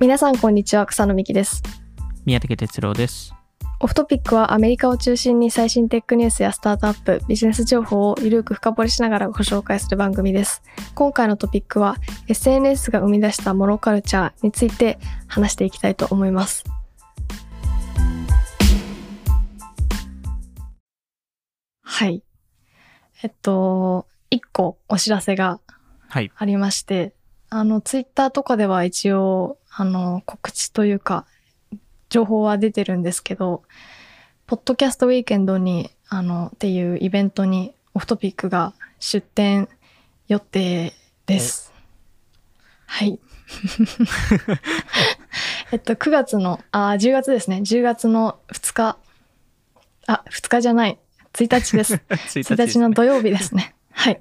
皆さんこんにちは草野美希です宮武哲郎です。オフトピックはアメリカを中心に最新テックニュースやスタートアップビジネス情報をゆるく深掘りしながらご紹介する番組です今回のトピックは SNS が生み出したモノカルチャーについて話していきたいと思いますはいえっと一個お知らせがはい。ありまして、あの、ツイッターとかでは一応、あの、告知というか、情報は出てるんですけど、ポッドキャストウィーケンドに、あの、っていうイベントにオフトピックが出展予定です。はい。えっと、9月の、あ、10月ですね。10月の2日、あ、2日じゃない、1日です。1 1日の土曜日ですね。はい。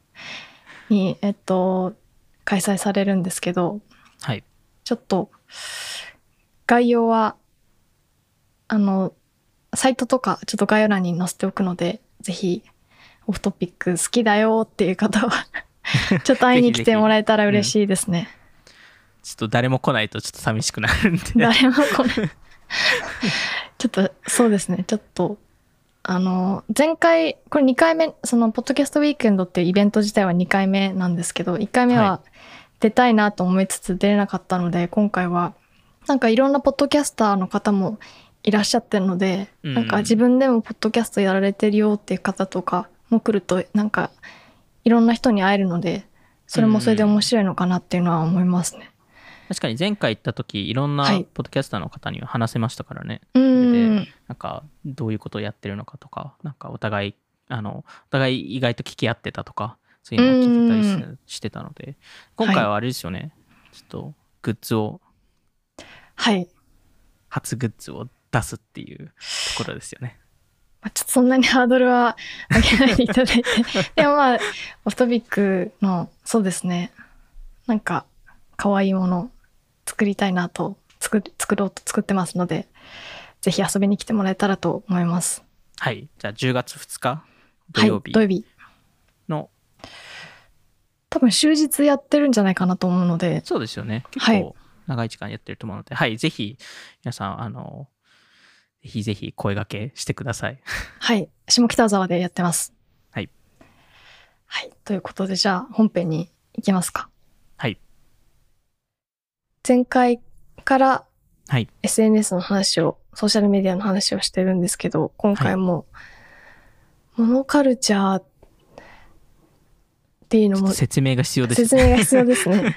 に、えっと、開催されるんですけど、はい。ちょっと、概要は、あの、サイトとか、ちょっと概要欄に載せておくので、ぜひ、オフトピック好きだよっていう方は、ちょっと会いに来てもらえたら嬉しいですね。ちょっと誰も来ないとちょっと寂しくなるんで。誰も来ない。ちょっと、そうですね。ちょっと、あの、前回、これ2回目、その、ポッドキャストウィークエンドっていうイベント自体は2回目なんですけど、1回目はは出たいなと思いつつ出れなかったので、今回は、なんかいろんなポッドキャスターの方もいらっしゃってるので、うんなんか自分でもポッドキャストやられてるよっていう方とかも来ると、なんか、いろんな人に会えるので、それもそれで面白いのかなっていうのは思いますね。確かに前回行った時、いろんなはいポッドキャスターの方には話せましたからね。うでん。なんか、どういうことをやってるのかとか、なんかお互い、あの、お互い意外と聞き合ってたとか、そういうのを聞いてたりししてたので、今回はあれですよね。ちょっと、グッズを、はい。初グッズを出すっていうところですよね。まあ、ちょっとそんなにハードルは上げないでいただいて。でもまあ、オフトピックの、そうですね。なんか、可愛いもの作りたいなと、作り、作ろうと作ってますので、ぜひ遊びに来てもらえたらと思います。はい。じゃあ10月2日土はい、曜日土曜日。の、多分終日やってるんじゃないかなと思うので、そうですよね。結はい構長い時間やってると思うので、はい、ぜひ、皆さん、あの、ぜひぜひ声掛けしてください。はい、下北沢でやってます。はい。はい、ということで、じゃあ本編に行きますか。はい。前回からはい。SNS の話を、ソーシャルメディアの話をしてるんですけど、今回も、モノカルチャーっていうのも説明が必要です説明が必要ですね。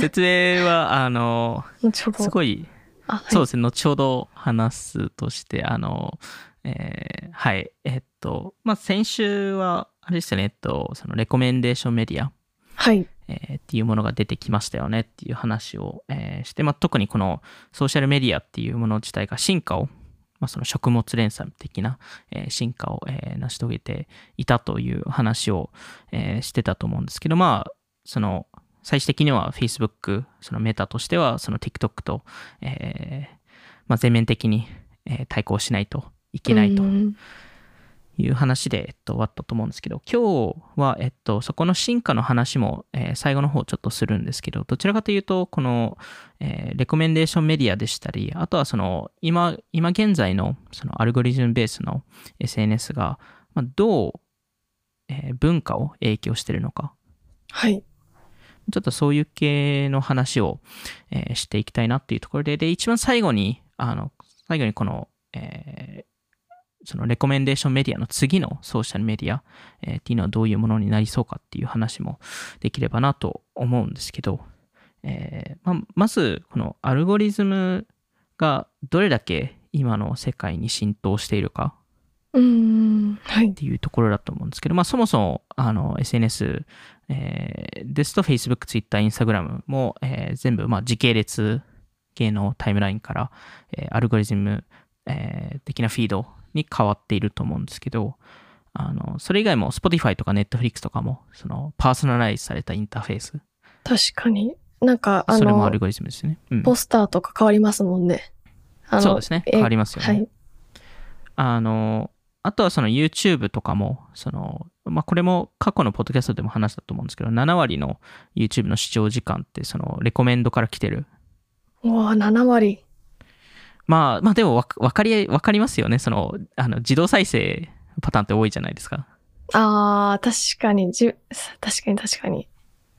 説明 は、あの。すごい、あ、はい、そうですね、後ほど話すとして、あの、えーはい、えっと、まあ、先週は、あれですよね、えっと、そのレコメンデーションメディア、はい。えーっていうものが出てきましたよねっていう話を、えーして、まあ、特にこのソーシャルメディアっていうもの自体が進化を、まあ、その食物連鎖的な、えー進化を、えー成し遂げていたという話を、えーしてたと思うんですけど、まあ、その、最終的には Facebook、そのメタとしては、その TikTok と、えーまあ、全面的に、えー対抗しないといけないと。うんいう話で、えっと、終わったと思うんですけど、今日は、えっと、そこの進化の話も、えー最後の方ちょっとするんですけど、どちらかというと、この、えーレコメンデーションメディアでしたり、あとはその、今、今現在の、そのアルゴリズムベースの SNS が、まあ、どう、えー文化を影響しているのか、はい。ちょっとそういう系の話を、えーしていきたいなっていうところで、で、一番最後に、あの、最後にこの、えーそのレコメンデーションメディアの次のソーシャルメディア、えーっていうのはどういうものになりそうかっていう話もできればなと思うんですけど、えーまあまず、このアルゴリズムがどれだけ今の世界に浸透しているかうん。はいっ。ていうところだと思うんですけど、まあ、そもそもあの SNS、えーですと Facebook、Twitter、Instagram も、えー全部、まあ、時系列系のタイムラインから、えーアルゴリズム、えー的なフィードに変わっていると思うんですけど、あのそれ以外も Spotify とか Netflix とかもそのパーソナライズされたインターフェース、確かに。なんか、あのそれもアル、ゴリズムですね。うんポスターとか変わりますもんね。そうですね。え変わりますよね。はい。あの、あとはその YouTube とかも、その、まあ、これも過去のポッドキャストでも話したと思うんですけど、7割の YouTube の視聴時間って、その、レコメンドから来てる。うわ7割。まあ、まあでもわわかり、わかりますよね。その、あの、自動再生パターンって多いじゃないですか。ああ、確かに、確かに確かに。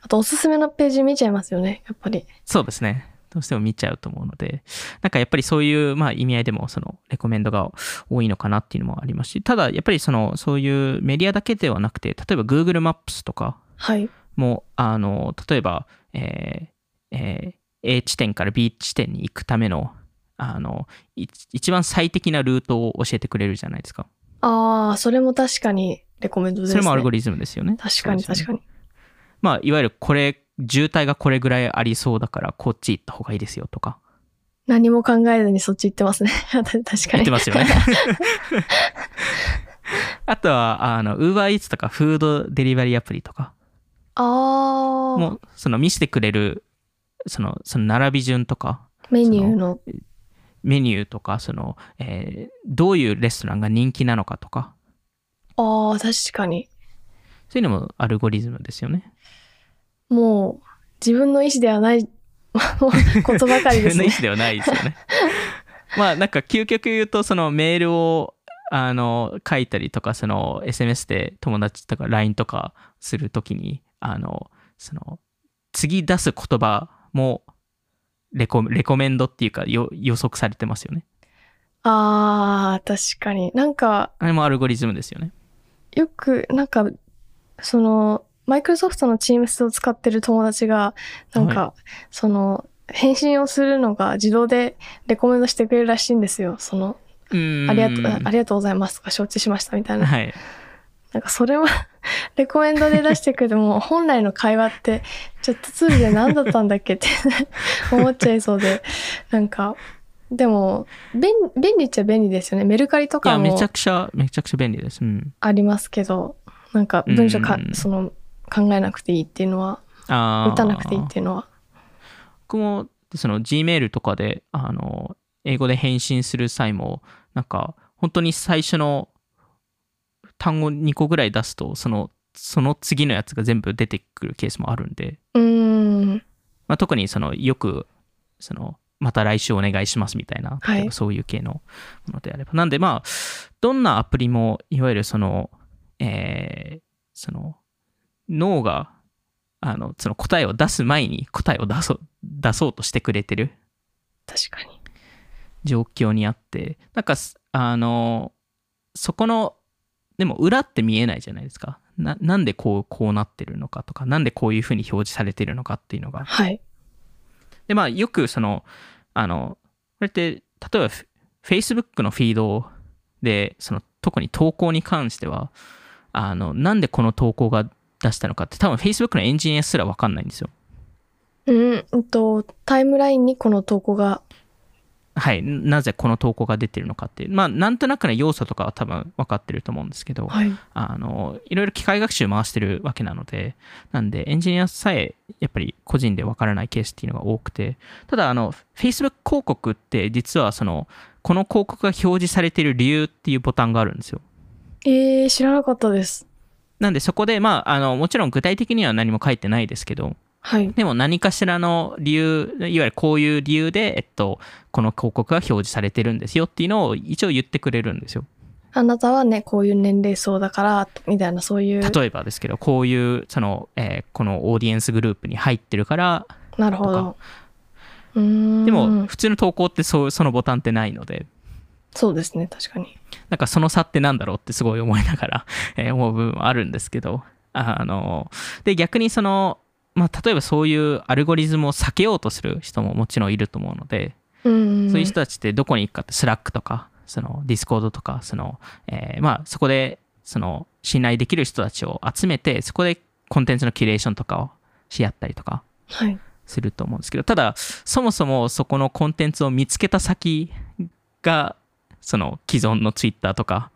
あと、おすすめのページ見ちゃいますよね、やっぱり。そうですね。どうしても見ちゃうと思うので、なんかやっぱりそういう、まあ意味合いでも、その、レコメンドが多いのかなっていうのもありますし、ただ、やっぱりその、そういうメディアだけではなくて、例えば Google Maps とかはい。も、あの、例えば、えーえー A 地点から B 地点に行くための、あの、い一番最適なルートを教えてくれるじゃないですか。ああ、それも確かにレコメンドですね。それもアルゴリズムですよね。確かに確かに。まあ、いわゆるこれ、渋滞がこれぐらいありそうだから、こっち行った方がいいですよとか。何も考えずにそっち行ってますね。確かに。言ってますよね。あとは、あの、ウーバーイーツとかフードデリバリーアプリとかああ、も、その見せてくれる、その、その並び順とか、メニューの。メニューとか、その、えーどういうレストランが人気なのかとか、ああ、確かに。そういうのもアルゴリズムですよね。もう、自分の意思ではないことばかりですね自分の意思。ではないですよね。まあなんか究極言うとそのメールをあの書いたりとかその SMS で友達とか LINE とかするときにあのその次出す言葉もレコレコメンドっていうかよ予測されてますよね。ああ、確かに。なんか、あれもアルゴリズムですよね。よく、なんか、その、マイクロソフトの Teams を使ってる友達が、なんか、その、返信をするのが自動でレコメンドしてくれるらしいんですよ。その、ありがとう、ありがとうございますとか承知しましたみたいな。はい。なんかそれは レコメンドで出してくれても、本来の会話って、チャットツールで何だったんだっけって 思っちゃいそうで、なんか、でも、便便利っちゃ便利ですよね。メルカリといや、かもめちゃくちゃ、めちゃくちゃ便利です。うん。ありますけど、なんか文章かう、んその、考えなくていいっていうのは、打たなくていいっていうのは、僕もその Gmail とかであの英語で返信する際もなんか本当に最初の単語2個ぐらい出すとそのその次のやつが全部出てくるケースもあるんで、うーん、まあ、特にそのよくそのまた来週お願いしますみたいな、はいそういう系のものであれば。なんでまあ、どんなアプリもいわゆるその、えーその脳があのその答えを出す前に答えを出そう出そうとしてくれてる確かに。状況にあって、なんかす、あの、そこの、でも裏って見えないじゃないですか。ななんでこう、こうなってるのかとか、なんでこういうふうに表示されてるのかっていうのが。はい。で、まあ、よくその、あの、これって、例えば、フ Facebook のフィードで、その、特に投稿に関しては、あの、なんでこの投稿が出したのかって、多分 Facebook のエンジニアすらわかんないんですよ。うん、うんと、タイムラインにこの投稿が、はい。なぜこの投稿が出てるのかっていう。まあ、なんとなくの要素とかは多分分かってると思うんですけど、はい。あの、いろいろ機械学習回してるわけなので、なんでエンジニアさえやっぱり個人でわからないケースっていうのが多くて、ただあの、Facebook 広告って実はその、この広告が表示されている理由っていうボタンがあるんですよ。えー、知らなかったです。なんでそこで、まあ、あの、もちろん具体的には何も書いてないですけど、はい。でも何かしらの理由、いわゆるこういう理由で、えっと、この広告が表示されてるんですよっていうのを一応言ってくれるんですよ。あなたはね、こういう年齢層だから、みたいな、そういう。例えばですけど、こういう、その、えーこのオーディエンスグループに入ってるから、なるほど。うーん。でも、普通の投稿ってそうそのボタンってないので、そうですね、確かに。なんかその差ってなんだろうってすごい思いながら、えー思う部分はあるんですけど、あの、で、逆にその、まあ、例えばそういうアルゴリズムを避けようとする人ももちろんいると思うので、うん。そういう人たちってどこに行くかって、 Slack とか、その Discord とか、その、えーまあ、そこで、その、信頼できる人たちを集めて、そこでコンテンツのキュレーションとかをし合ったりとかはい。すると思うんですけど、ただ、そもそもそこのコンテンツを見つけた先が、その既存の Twitter とか、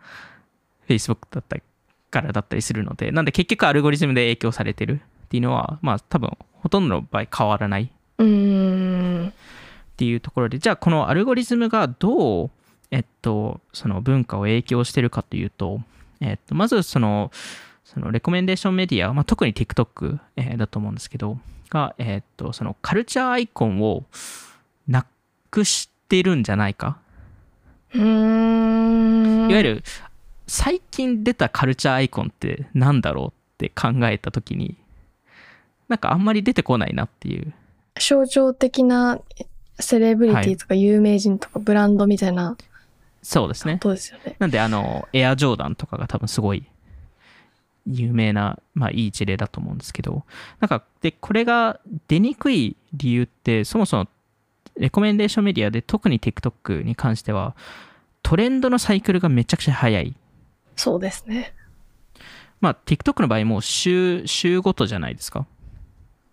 Facebook だったりからだったりするので、なんで結局アルゴリズムで影響されてるっていうのは、まあ多分ほとんどの場合変わらない。っていうところで、じゃあこのアルゴリズムがどう、えっと、その文化を影響してるかというと、えっと、まずその、そそのレコメンデーションメディア、まあ、特に TikTok、えーだと思うんですけど、が、えーっと、そのカルチャーアイコンをなくしてるんじゃないか。うーん。いわゆる、最近出たカルチャーアイコンってなんだろうって考えたときに、なんかあんまり出てこないなっていう。象徴的なセレブリティとか有名人とかブランドみたいなそうですねこ。とですよね。なんで、あの、エアジョーダンとかが多分すごい有名な、まあいい事例だと思うんですけど、なんか、で、これが出にくい理由って、そもそもレコメンデーションメディアで特に TikTok に関しては、トレンドのサイクルがめちゃくちゃ早い。そうですね。まあ TikTok の場合もう週、週ごとじゃないですか。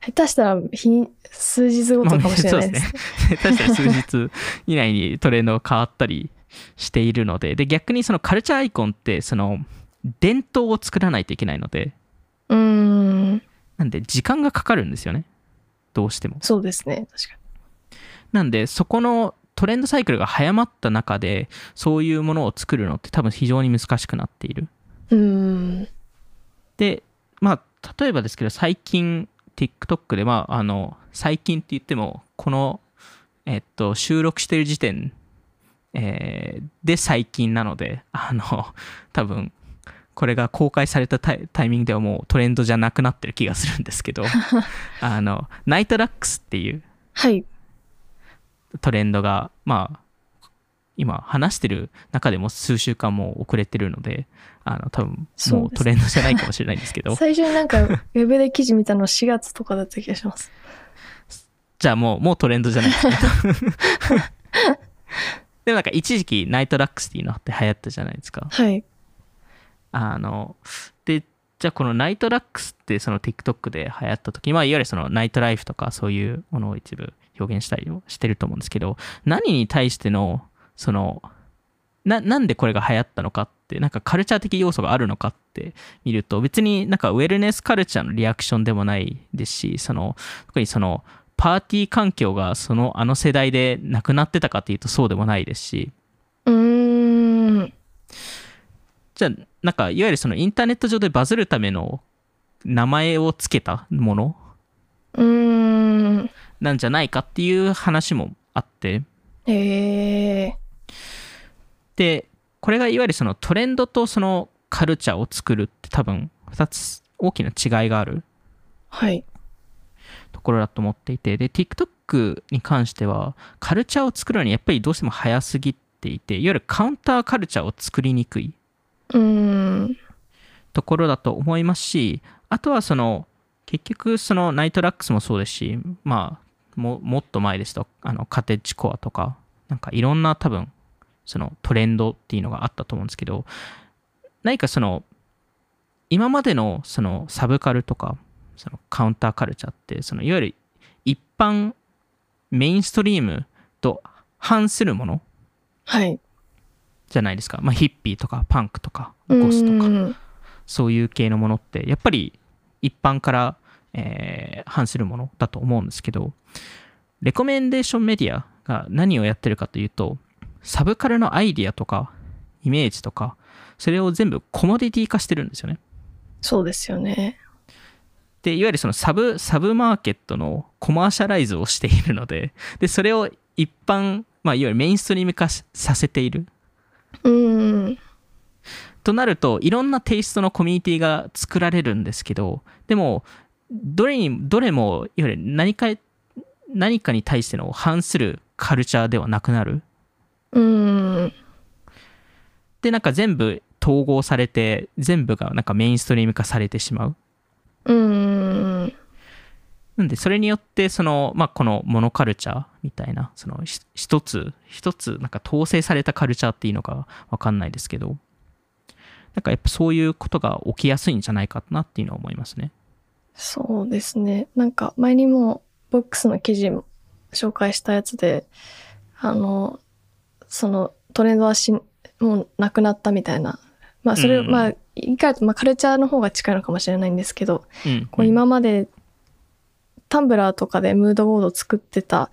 下手したら日、数日ごとかもしれないです。まあそうですね。確かに数日以内にトレンドが変わったりしているので、で、逆にそのカルチャーアイコンって、その、伝統を作らないといけないので、うーん。なんで時間がかかるんですよね。どうしても。そうですね。確かなんで、そこのトレンドサイクルが早まった中で、そういうものを作るのって多分非常に難しくなっている。に。うーん。で、まあ、例えばですけど、最近、TikTok で、まあ、あの、最近って言っても、この、えっと、収録してる時点、えーで最近なので、あの、多分、これが公開されたタイタイミングではもうトレンドじゃなくなってる気がするんですけど、あの、ナイトラックスっていうはい。トレンドが、まあ、今話してる中でも数週間もう遅れてるので、あの、多分もうトレンドじゃないかもしれないんですけど、最初になんか、ウェブで記事見たの4月とかだった気がします。じゃあもう、もうトレンドじゃないですね。でもなんか一時期 Night Luxe っていうのって流行ったじゃないですか。はい。あの、で、じゃあこの Night Luxe ってその TikTok で流行った時、まあいわゆるそのナイトライフとかそういうものを一部表現したりをしてると思うんですけど、何に対しての、その、な、なんでこれが流行ったのかって、なんかカルチャー的要素があるのかって見ると、別になんかウェルネスカルチャーのリアクションでもないですし、その、特にその、パーティー環境がそのあの世代でなくなってたかっていうとそうでもないですし、うーん。じゃあ、なんか、いわゆるそのインターネット上でバズるための名前をつけたものうーん。なんじゃないかっていう話もあって、ええで、これがいわゆるそのトレンドとそのカルチャーを作るって多分2つ大きな違いがあるはい。ところだと思っていて、で、TikTok に関してはカルチャーを作るのにやっぱりどうしても早すぎていて、いわゆるカウンターカルチャーを作りにくい。うーん。ところだと思いますし、あとはその、結局そのナイトラックスもそうですし、まあ、ももっと前ですと、あの、カテッジコアとか、なんかいろんな多分、そのトレンドっていうのがあったと思うんですけど、何かその、今までのそのサブカルとか、そのカウンターカルチャーって、そのいわゆる一般メインストリームと反するもの？はい。じゃないですか。まあヒッピーとかパンクとかゴスとか。そういう系のものって、やっぱり一般から、えー反するものだと思うんですけど、レコメンデーションメディアが何をやってるかというと、サブカルのアイディアとか、イメージとか、それを全部コモディティ化してるんですよね。そうですよね。で、いわゆるそのサブ、サブマーケットのコマーシャライズをしているので、で、それを一般、まあ、いわゆるメインストリーム化しさせている。うーん。となるといろんなテイストのコミュニティが作られるんですけどでもどれにどれもいわゆる何か何かに対しての反するカルチャーではなくなるうーん。でなんか全部統合されて全部がなんかメインストリーム化されてしまううーん。なんでそれによってその、まあ、このモノカルチャーみたいなそのひ一つ一つなんか統制されたカルチャーっていうのかわかんないですけどなんかやっぱそういうことが起きやすいんじゃないかなっていうのは思いますね。そうですね。なんか前にもボックスの記事も紹介したやつで、あの、そのトレンドはしんもうなくなったみたいな。まあそれ、うんまあ言い換えると、まあカルチャーの方が近いのかもしれないんですけど、うん、こう今までタンブラーとかでムードボードを作ってた、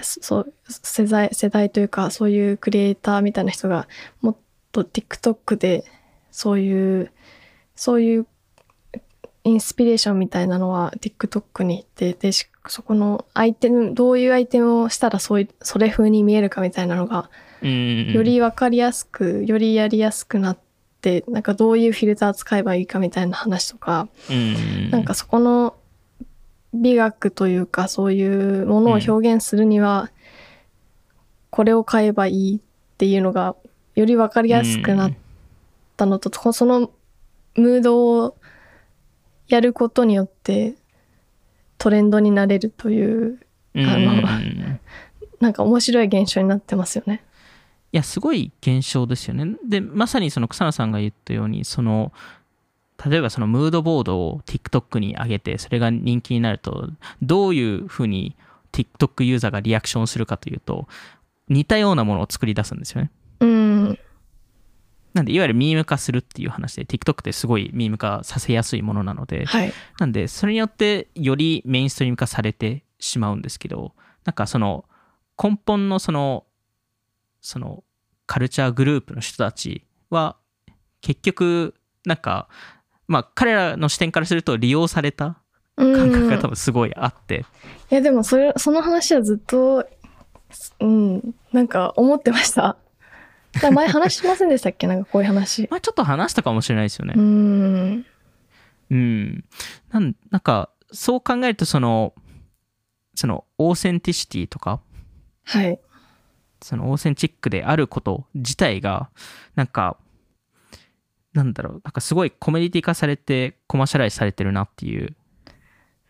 そそう世代、世代というかそういうクリエイターみたいな人がもっと TikTok でそういう、そういうインスピレーションみたいなのは TikTok に行って、で、しそこのアイテム、どういうアイテムをしたらそういう、それ風に見えるかみたいなのが、うん。よりわかりやすく、よりやりやすくなって、なんかどういうフィルター使えばいいかみたいな話とか、うん、なんかそこの美学というかそういうものを表現するには、これを買えばいいっていうのがよりわかりやすくなったのと、そのムードをやることによってトレンドになれるといううん、あのうんなんか面白い現象になってますよね。いや、すごい現象ですよね。で、まさにその草野さんが言ったように、その、例えばそのムードボードを TikTok に上げて、それが人気になると、どういうふうに TikTok ユーザーがリアクションするかというと、似たようなものを作り出すんですよね。うん。なんで、いわゆるミーム化するっていう話で、TikTok ってすごいミーム化させやすいものなので、はい。なんで、それによってよりメインストリーム化されてしまうんですけど、なんかその根本のその、そのカルチャーグループの人たちは、結局、なんか、まあ彼らの視点からすると利用されたうん感覚が多分すごいあって、いやでもそれ、その話はずっと、うん、なんか思ってました。前話しませんでしたっけ？なんかこういう話。まあちょっと話したかもしれないですよねう。ん。うん。なんなんか、そう考えると、その、その、 authenticity とか、はい。その authentic であること自体が、なんか、なんだろう、なんかすごい commodity 化されて、 commercialize されてるなっていう。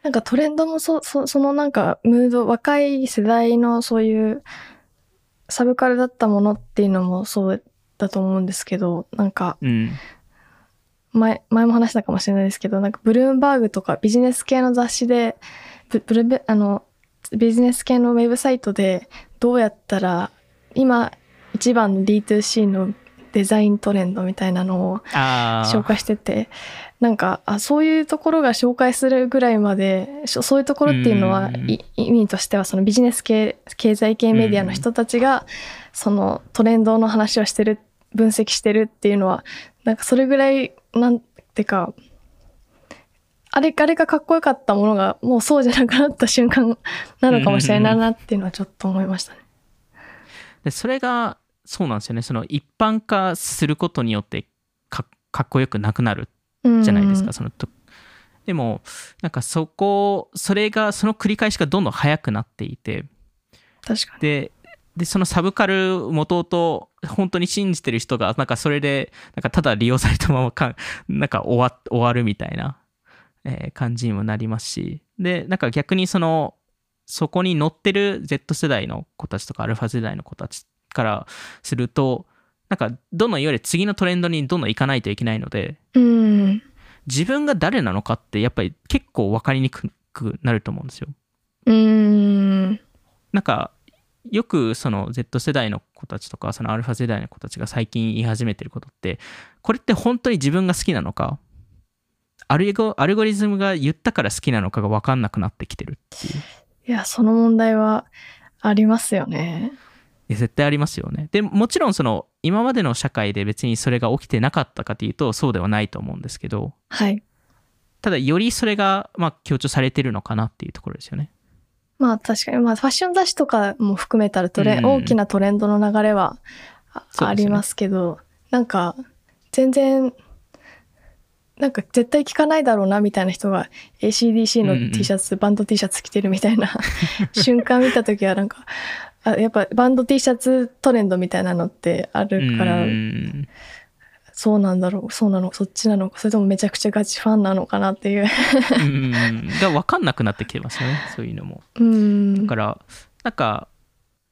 なんかトレンドもそ、そそのなんかムード、若い世代のそういうサブカルだったものっていうのもそうだと思うんですけど、なんかうん。前、前も話したかもしれないですけど、なんかブルームバーグとかビジネス系の雑誌で、ブブルベあの、ビジネス系のウェブサイトでどうやったら今一番の D2C のデザイントレンドみたいなのを。紹介してて、なんか、あ、そういうところが紹介するぐらいまで、そういうところっていうのは、意味としては、そのビジネス系、経済系メディアの人たちが、そのトレンドの話をしてる、分析してるっていうのは、なんかそれぐらい、なんてか、あれ、あれがかっこよかったものが、もうそうじゃなくなった瞬間なのかもしれないなっていうのはちょっと思いましたね。で、それが、そうなんですよね。その一般化することによってか、かっこよくなくなるうんじゃないですか。そのとでも、なんかそこ、それが、その繰り返しがどんどん速くなっていて、確かに。で、で、そのサブカル元々本当に信じてる人が、なんかそれで、なんかただ利用されたままか、なんか終わ終わるみたいな、えー感じにもなりますし、で、なんか逆にその、そこに乗ってる Z 世代の子たちとか、アルファ世代の子たちからすると、なんかどんどんいわゆる次のトレンドにどんどん行かないといけないので、うん。自分が誰なのかってやっぱり結構分かりにくくなると思うんですよ。うん。なんかよくその Z 世代の子たちとかそのアルファ世代の子たちが最近言い始めてることってこれって本当に自分が好きなのかアルゴアルゴリズムが言ったから好きなのかが分かんなくなってきてるっていういや、その問題はありますよね。いや絶対ありますよね。でもちろんその今までの社会で別にそれが起きてなかったかというとそうではないと思うんですけどはい。ただよりそれがまあ強調されてるのかなっていうところですよね。まあ確かに、まあファッション雑誌とかも含めたらトレ、うん。大きなトレンドの流れはあ,、そうですよね。りますけど、なんか全然、なんか絶対聞かないだろうなみたいな人が ACDC のうんうん T シャツ、バンド T シャツ着てるみたいな 瞬間見た時はなんか、あやっぱバンド T シャツトレンドみたいなのってあるから、うんそうなんだろう、そうなの、そっちなのか、それともめちゃくちゃガチファンなのかなっていう。うんが分かんなくなってきてますよねそういうのもうんだ。から、なんか、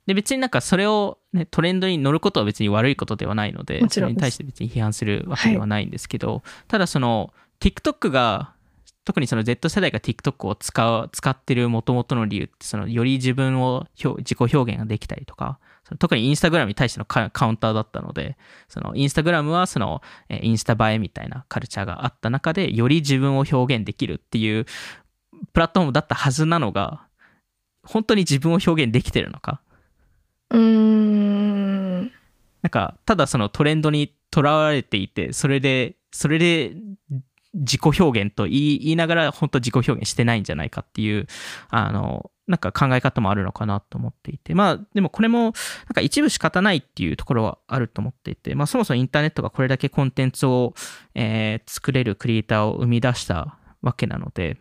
で別になんかそれを、ね、トレンドに乗ることは別に悪いことではないので、それに対して別に批判するわけではないんですけど、ただその、TikTok が、特にその Z 世代が TikTok を使う使ってる元々の理由って、そのより自分を表自己表現ができたりとか、特にインスタグラムに対してのカカウンターだったので、そのインスタグラムはそのえーインスタ映えみたいなカルチャーがあった中で、より自分を表現できるっていうプラットフォームだったはずなのが、本当に自分を表現できてるのかうん。なんかただそのトレンドにとらわれていてそれでそれで自己表現と言い言いながら本当自己表現してないんじゃないかっていう、あの、なんか考え方もあるのかなと思っていて。まあ、でもこれも、なんか一部仕方ないっていうところはあると思っていて、まあそもそもインターネットがこれだけコンテンツを、えー作れるクリエイターを生み出したわけなので、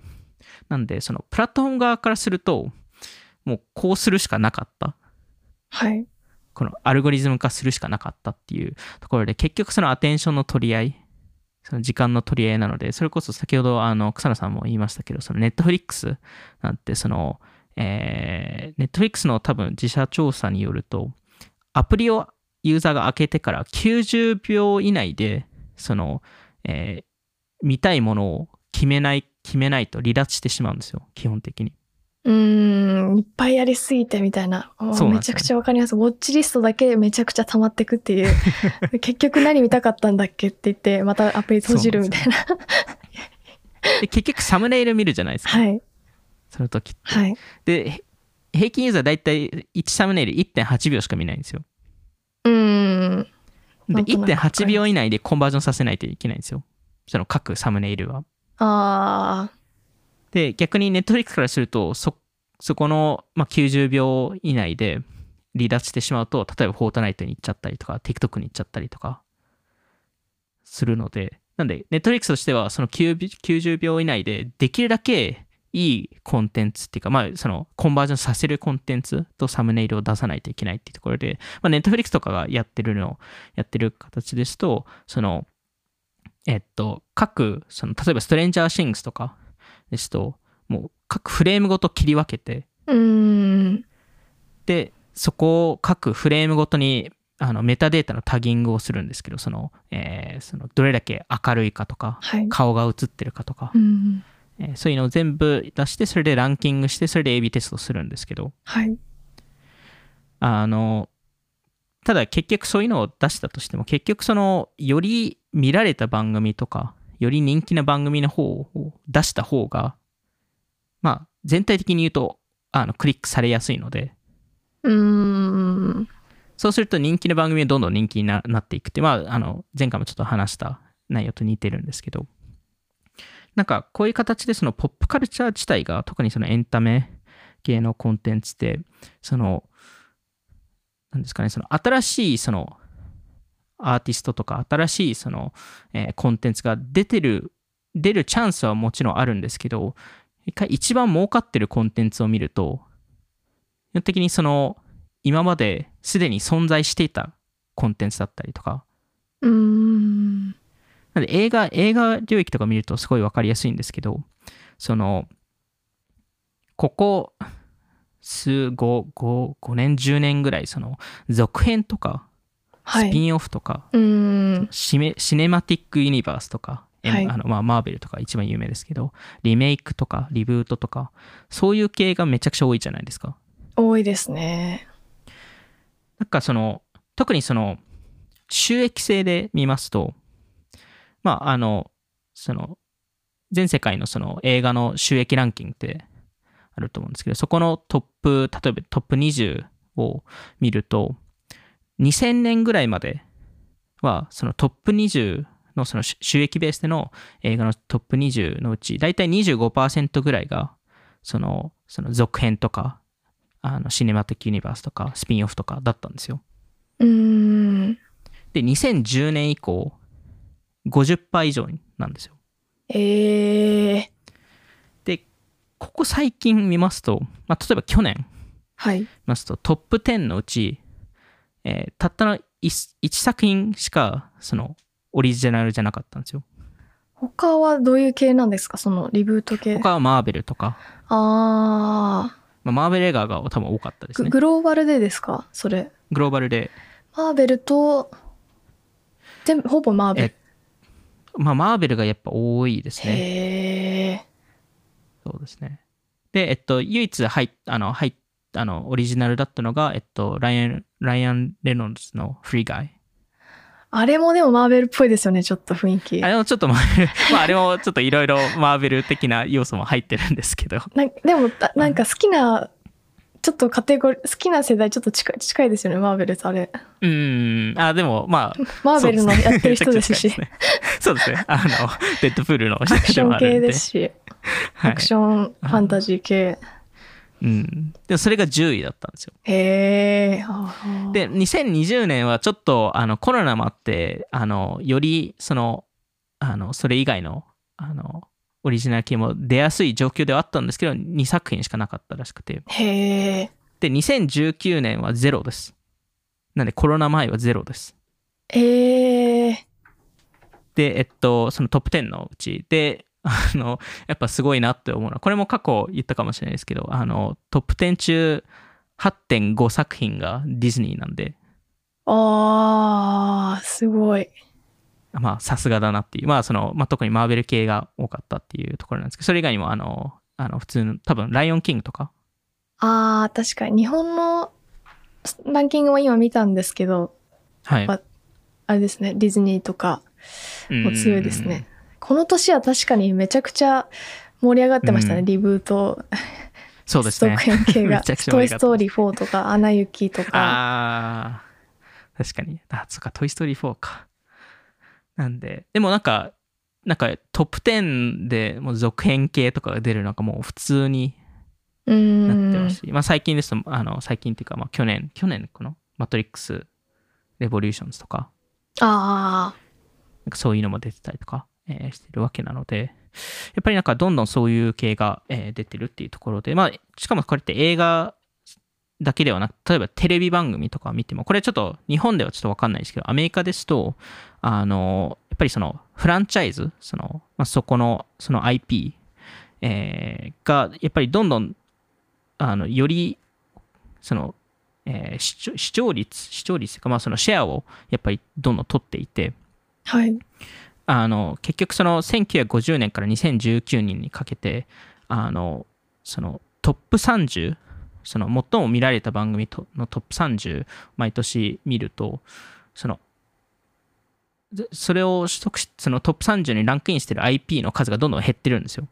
なんで、そのプラットフォーム側からすると、もうこうするしかなかった。はい。このアルゴリズム化するしかなかったっていうところで、結局そのアテンションの取り合い、その時間の取り合いなので、それこそ先ほどあの草野さんも言いましたけど、そのネットフリックスなんてその、えー、ネットフリックスの多分自社調査によると、アプリをユーザーが開けてから90秒以内で、その、えー見たいものを決めない、決めないと離脱してしまうんですよ、基本的に。うーん、いっぱいやりすぎてみたいな。おそうなんですよめちゃくちゃわかります。ウォッチリストだけめちゃくちゃ溜まってくっていう。結局何見たかったんだっけって言って、またアプリ閉じるみたいな。で、結局サムネイル見るじゃないですか、はい。その時って。はい。で、へ平均ユーザーだいたい1サムネイル1.8秒しか見ないんですよ。うーん。で、なんとなくわかります1.8秒以内でコンバージョンさせないといけないんですよ。その各サムネイルは。あで、逆にネットフリックスからすると、そ、そこの、まあ、90秒以内で離脱してしまうと、例えばフォートナイトに行っちゃったりとか、TikTok に行っちゃったりとか、するので、なんで、ネットフリックスとしては、その90秒以内で、できるだけいいコンテンツっていうか、まあ、その、コンバージョンさせるコンテンツとサムネイルを出さないといけないっていうところで、まあ、ネットフリックスとかがやってるの、やってる形ですと、その、えっと、各、その、例えば、ストレンジャーシングスとかですと、もう、各フレームごと切り分けて。で、そこを各フレームごとにあのメタデータのタギングをするんですけど、その、えーそのどれだけ明るいかとか、はい。顔が映ってるかとかう、ん。えーそういうのを全部出して、それでランキングして、それで AB テストするんですけど、はい。あの、ただ結局そういうのを出したとしても、結局その、より見られた番組とか、より人気な番組の方を出した方が、まあ、全体的に言うと、あの、クリックされやすいので、うーん。そうすると人気の番組はどんどん人気にななっていくって、まあ、あの、前回もちょっと話した内容と似てるんですけど、なんかこういう形でそのポップカルチャー自体が、特にそのエンタメ系のコンテンツって、その、なんですかね、その新しいそのアーティストとか新しいその、えーコンテンツが出てる、出るチャンスはもちろんあるんですけど、一回一番儲かってるコンテンツを見ると、基本的にその今まですでに存在していたコンテンツだったりとか、うーん。なんで映画、映画領域とか見るとすごいわかりやすいんですけど、その、ここ、数5、5、5年、10年ぐらい、その、続編とか、はい。スピンオフとか。シメシネマティックユニバースとか、えはいあのまあ、マーベルとか一番有名ですけど、リメイクとか、リブートとか、そういう系がめちゃくちゃ多いじゃないですか。多いですね。なんかその、特にその、収益性で見ますと、まあ、あの、その、全世界のその映画の収益ランキングってあると思うんですけど、そこのトップ、例えばトップ20を見ると、2000年ぐらいまでは、そのトップ20のその収収益ベースでの映画のトップ20のうち、だいたい25%ぐらいが、その、その続編とか、あの、シネマティックユニバースとか、スピンオフとかだったんですよ。うーん。で、2010年以降、50%以上なんですよ。ええで、ここ最近見ますと、まあ、例えば去年はい。見ますと、トップ10のうち、えーたったの 1, 作品しか、その、オリジナルじゃなかったんですよ。他はどういう系なんですか？そのリブート系。他はマーベルとか、あまあ、マーベル映画が多分多かったですね。グローバルでですか？それ。グローバルで、マーベルと、全部、ほぼマーベル。まあ、マーベルがやっぱ多いですね。へえ。そうですね。で、えっと、唯一入っあの、入っあの、オリジナルだったのが、えっと、ライアン、ライアン・レノンズのフリーガイ。あれもでもマーベルっぽいですよね、ちょっと雰囲気。あれもちょっとマーベル、まあ、あれもちょっといろいろマーベル的な要素も入ってるんですけど。なでもだなんか好きなちょっとカテゴリー、好きな世代ちょっと近い近いですよね、マーベルとあれ。うーん。あ、でも、まあ、マーベルのやってる人ですし、そうですね。あの、デッドプールのアクション系ですし、はいアクションファンタジー系。うん。でもそれが10位だったんですよ。へーで、2020年はちょっと、あの、コロナもあって、あの、より、その、あの、それ以外の、あの、オリジナル系も出やすい状況ではあったんですけど、2作品しかなかったらしくて。へえ。で、2019年はゼロです。なんでコロナ前はゼロです。ええ。で、えっと、そのトップ10のうちで、あの、やっぱすごいなって思うのは、これも過去言ったかもしれないですけど、あの、トップ10中8.5作品がディズニーなんで、ああ、すごい。まあ、さすがだなっていう。まあ、その、まあ、特にマーベル系が多かったっていうところなんですけど、それ以外にも、あの、あの、普通の、多分、ライオンキングとか、ああ、確かに。日本のランキングは今見たんですけど、はい。ああれですね、ディズニーとかも強いですね。この年は確かにめちゃくちゃ盛り上がってましたね、うんリブート、うん。そうですね続。編系が。トイ・ストーリー4とか、アナ雪とか。ああ、確かに。あ、そっか、トイ・ストーリー4か。なんで、でもなんか、なんかトップ10でもう続編系とかが出るのがもう普通に。なってますし、まあ最近ですと、あの、最近っていうか、まあ去年、去年このマトリックス・レボリューションズとか、ああ、なんかそういうのも出てたりとか、えーしてるわけなので、やっぱりなんかどんどんそういう系が、えー出てるっていうところで、まあ、しかもこれって映画だけではなく、例えばテレビ番組とか見ても、これちょっと日本ではちょっとわかんないですけど、アメリカですと、あの、やっぱりそのフランチャイズ、その、まあ、そこの、その IP、えーが、やっぱりどんどん、あの、より、その、えー視聴率、視聴率というか、まあそのシェアをやっぱりどんどん取っていて、はい。あの結局その1950年から2019年にかけてあのそのトップ30その最も見られた番組とのトップ30毎年見るとそのでそれを取得しそのトップ30にランクインしてる IP の数がどんどん減ってるんですよ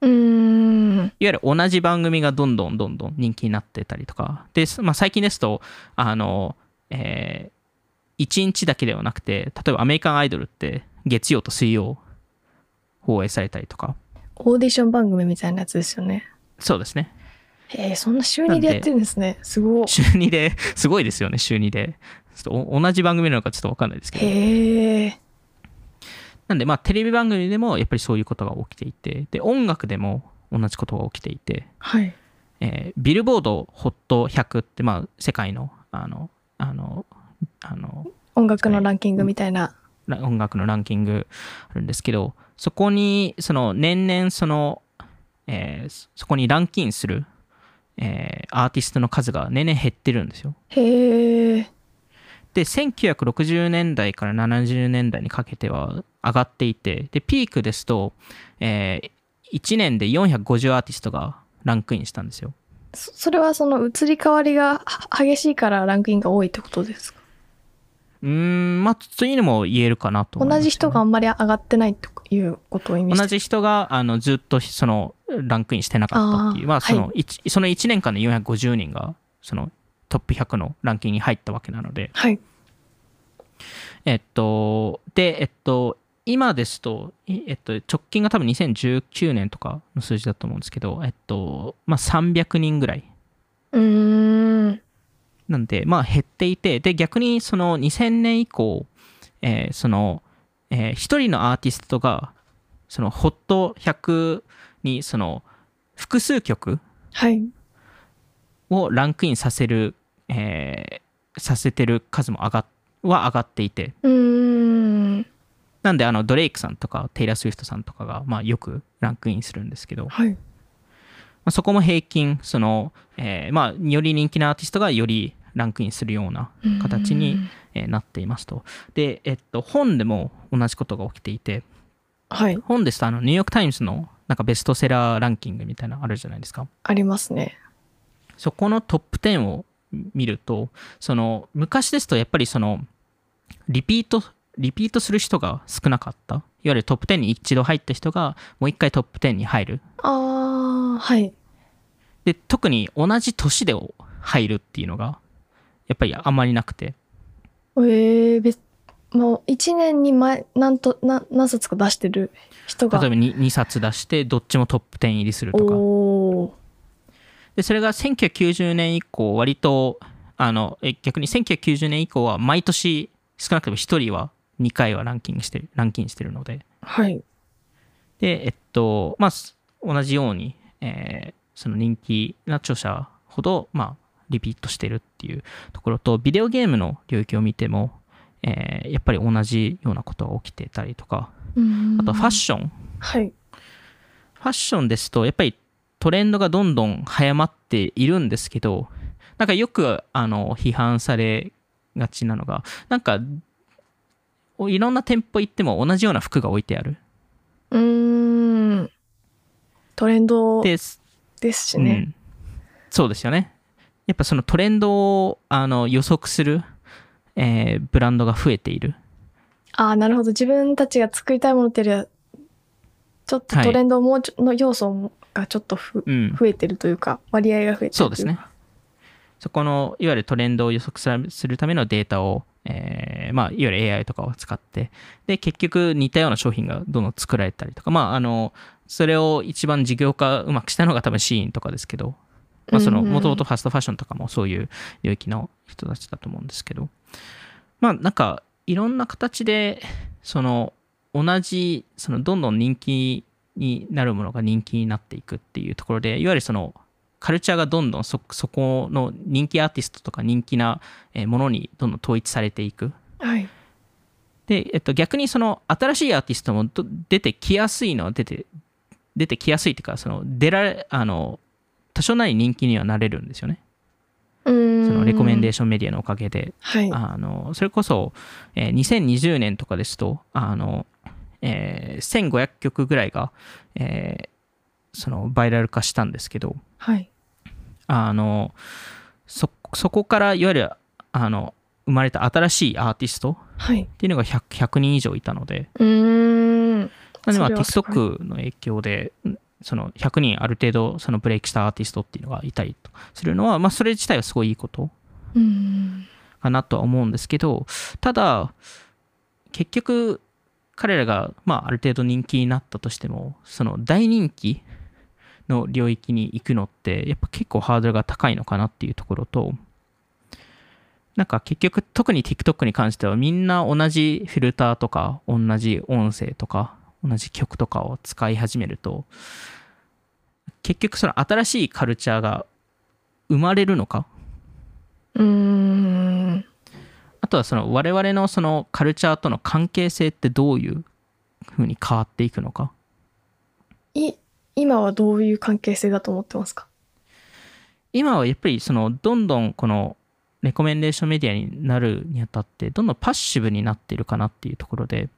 うーん。いわゆる同じ番組がどんどんどんどん人気になってたりとかで、まあ、最近ですとあの、え1日だけではなくて例えばアメリカンアイドルって月曜と水曜放映されたりとかオーディション番組みたいなやつですよね。そうですねへえ、そんな週2でやってるんですね。すごい。週2ですごいですよね週2でちょっとお同じ番組なのかちょっと分かんないですけどへえ。なんでまあテレビ番組でもやっぱりそういうことが起きていてで音楽でも同じことが起きていてはい。えービルボードホット100って、まあ、世界のあのあのあの音楽のランキングみたいな。ラ音楽のランキングあるんですけどそこにその年々その、えーそこにランクインする、えーアーティストの数が年々減ってるんですよ。へえ。で1960年代から70年代にかけては上がっていてでピークですと、え1年で450アーティストがランクインしたんですよ。そそれはその移り変わりがは激しいからランクインが多いってことですか？うーんまあそういうのも言えるかなと思います、同じ人があんまり上がってないということを意味して。同じ人があのずっとそのランクインしてなかったっていうあーまあその,、は一その1年間で450人がそのトップ100のランキングに入ったわけなので。はい。えっとでえっと今ですと、いえっと、直近が多分2019年とかの数字だと思うんですけど、えっと、まあ300人ぐらい。うーん。なんで、まあ減っていて、で、逆にその2000年以降、えーその、えー一人のアーティストが、その HOT100 にその複数曲はい。をランクインさせる、えーさせてる数も上がっは上がっていて、うーん。なんであのドレイクさんとかテイラー・スウィフトさんとかが、まあ、よくランクインするんですけど、まはい。あ、そこも平均、その、えーまあ、より人気なアーティストがよりランクインするような形に、えーなっていますと。で、えっと、本でも同じことが起きていて、はい。本ですとあのニューヨーク・タイムズのなんかベストセラーランキングみたいなのあるじゃないですか。ありますね。そこのトップ10を見ると、その昔ですとやっぱりそのリピート、リピートする人が少なかった。いわゆるトップ10に一度入った人がもう一回トップ10に入る。ああ、はい。で、特に同じ年で入るっていうのが、やっぱりあんまりなくて。えー、別もう1年に前なんとな何冊か出してる人が例えば 2, 2冊出して、どっちもトップ10入りするとか。で、それが1990年以降、割と、あの、え逆に1990年以降は毎年少なくとも1人は2回はランキングしてる、ランキングしてるので。はいで、えっと、まあ、す同じように、えーその人気な著者ほど、まあ、リピートしてるっていうところと、ビデオゲームの領域を見ても、えーやっぱり同じようなことが起きてたりとか、あとファッション。はいファッションですと、やっぱりトレンドがどんどん早まっているんですけど、なんかよく、あの、批判されがちなのが、なんか、おいろんな店舗行っても同じような服が置いてある。うーんトレンドです。ですしね、うん。そうですよね。やっぱそのトレンドをあの予測する、えーブランドが増えている。ああなるほど自分たちが作りたいものっていうよりはちょっとトレンドもうちょの要素がちょっとふ、うん。増えてるというか割合が増えてるそうですね。そこの、いわゆるトレンドを予測するためのデータを、えーまあ、いわゆる AI とかを使って、で、結局似たような商品がどんどん作られたりとか、まあ、あの、それを一番事業化うまくしたのが多分シーインとかですけど、まあ、その、もともとファストファッションとかもそういう領域の人たちだと思うんですけど、まあ、なんか、いろんな形で、その、同じ、その、どんどん人気になるものが人気になっていくっていうところで、いわゆるその、カルチャーがどんどんそ、そこの人気アーティストとか人気なえーものにどんどん統一されていく。はい。で、えっと、逆にその新しいアーティストもど出てきやすいのは出て、出てきやすいっていうか、その出られ、あの、多少なり人気にはなれるんですよね。そのレコメンデーションメディアのおかげで。はい。あの、それこそ、えー2020年とかですと、あの、えー1500曲ぐらいが、えーそのバイラル化したんですけど、はい。あの、そ、そこからいわゆる、あの、生まれた新しいアーティストはい。っていうのが 100, 100人以上いたので、うーん。なんでまあ TikTok の影響で、んその100人ある程度そのブレイクしたアーティストっていうのがいたりとするのは、まあそれ自体はすごいいいことかなとは思うんですけど、ただ、結局、彼らが、まあ、ある程度人気になったとしても、その大人気の領域に行くのって、やっぱ結構ハードルが高いのかなっていうところと、なんか結局、特に TikTok に関してはみんな同じフィルターとか、同じ音声とか、同じ曲とかを使い始めると、結局その新しいカルチャーが生まれるのか？うーん。あとはその我々のそのカルチャーとの関係性ってどういう風に変わっていくのか？い今はどういう関係性だと思ってますか？今はやっぱりそのどんどんこのレコメンデーションメディアになるにあたってどんどんパッシブになっているかなっていうところで受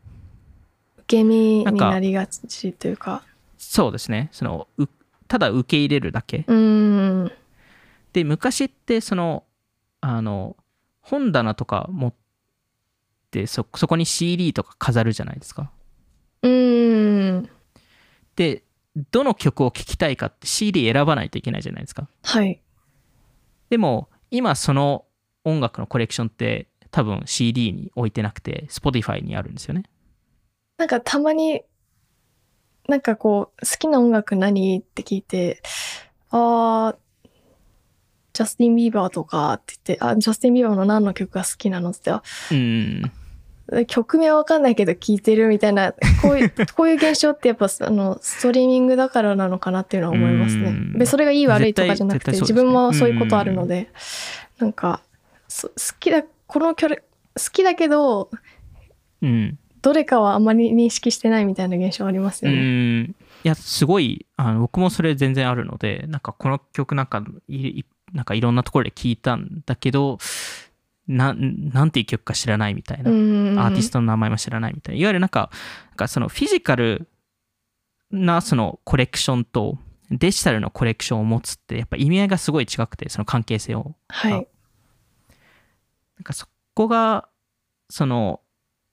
け身になりがちというか。そうですね。そのうただ受け入れるだけ。で昔ってそのあの本棚とか持ってそそこに CD とか飾るじゃないですか。うーん。でどの曲を聴きたいかって CD 選ばないといけないじゃないですか。はい。でも今その音楽のコレクションって多分 CD に置いてなくて Spotify にあるんですよね。なんかたまになんかこう好きな音楽何？って聞いてあージャスティン・ビーバーとかって言ってあジャスティン・ビーバーの何の曲が好きなのって言ってうん。あ曲名はわかんないけど聴いてるみたいなこういう こういう現象ってやっぱあのストリーミングだからなのかなっていうのは思いますねうん。でそれがいい悪いとかじゃなくてね自分もそういうことあるのでなんかそ好きだこのキャラ好きだけどうん。どれかはあんまり認識してないみたいな現象ありますうよね。ん。いや、すごい、あの僕もそれ全然あるので、なんかこの曲なんかいいなんかいろんなところで聞いたんだけど、ななんていう曲か知らないみたいな。うんアーティストの名前も知らないみたいな。いわゆるなんか、なんかそのフィジカルなそのコレクションとデジタルのコレクションを持つってやっぱ意味合いがすごい違くて、その関係性を。はい。なんかそこが、その、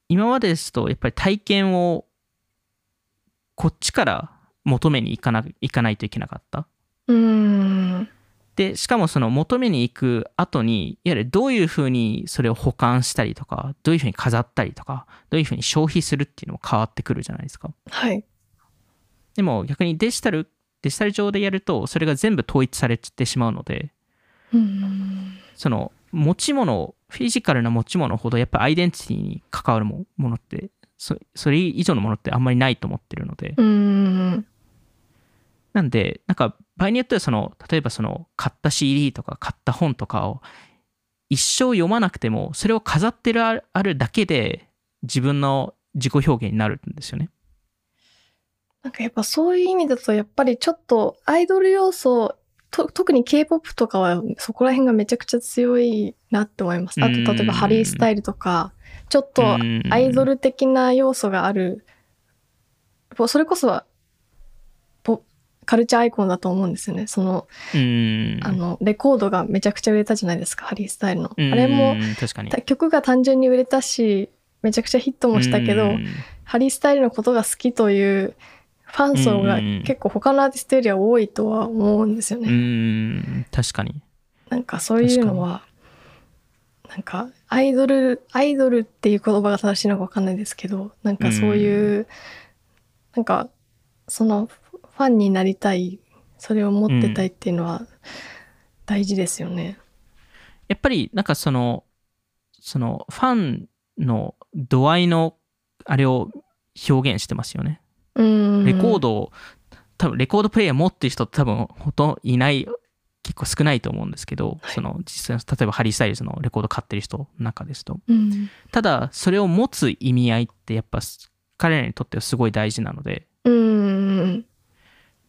今までですとやっぱり体験をこっちから求めに行かな行かないといけなかった。うーん。で、しかもその求めに行く後に、いわゆるどういうふうにそれを保管したりとか、どういうふうに飾ったりとか、どういうふうに消費するっていうのも変わってくるじゃないですか。はい。でも逆にデジタル、デジタル上でやると、それが全部統一されてしまうので、うーん。その持ち物、フィジカルな持ち物ほどやっぱアイデンティティに関わるものって、そそれ以上のものってあんまりないと思ってるので。なんで、なんか場合によってはその、例えばその買った CD とか買った本とかを一生読まなくても、それを飾ってるああるだけで自分の自己表現になるんですよね。なんかやっぱそういう意味だと、やっぱりちょっとアイドル要素、と特に K-POP とかはそこら辺がめちゃくちゃ強いなって思います。あとうん例えばハリースタイルとか、ちょっとアイドル的な要素がある、それこそはポカルチャーアイコンだと思うんですよね。その、うん。あの、レコードがめちゃくちゃ売れたじゃないですか、ハリースタイルの。あうんれも、確かに。曲が単純に売れたし、めちゃくちゃヒットもしたけど、うんハリースタイルのことが好きというファン層がうん結構他のアーティストよりは多いとは思うんですようね。ん、確かに。なんかそういうのは、なんかアイドル、アイドルっていう言葉が正しいのかわかんないですけど、なんかそういう、なんかそのファンになりたい、それを持ってたいっていうのは大事ですよね。やっぱりなんかその、そのファンの度合いのあれを表現してますよね。うん。レコードを、多分レコードプレイヤー持ってる人って多分ほとんどいない、結構少ないと思うんですけど、はいその実際、例えばハリー・スタイルズのレコード買ってる人の中ですと。うん。ただ、それを持つ意味合いってやっぱ彼らにとってはすごい大事なので、うん。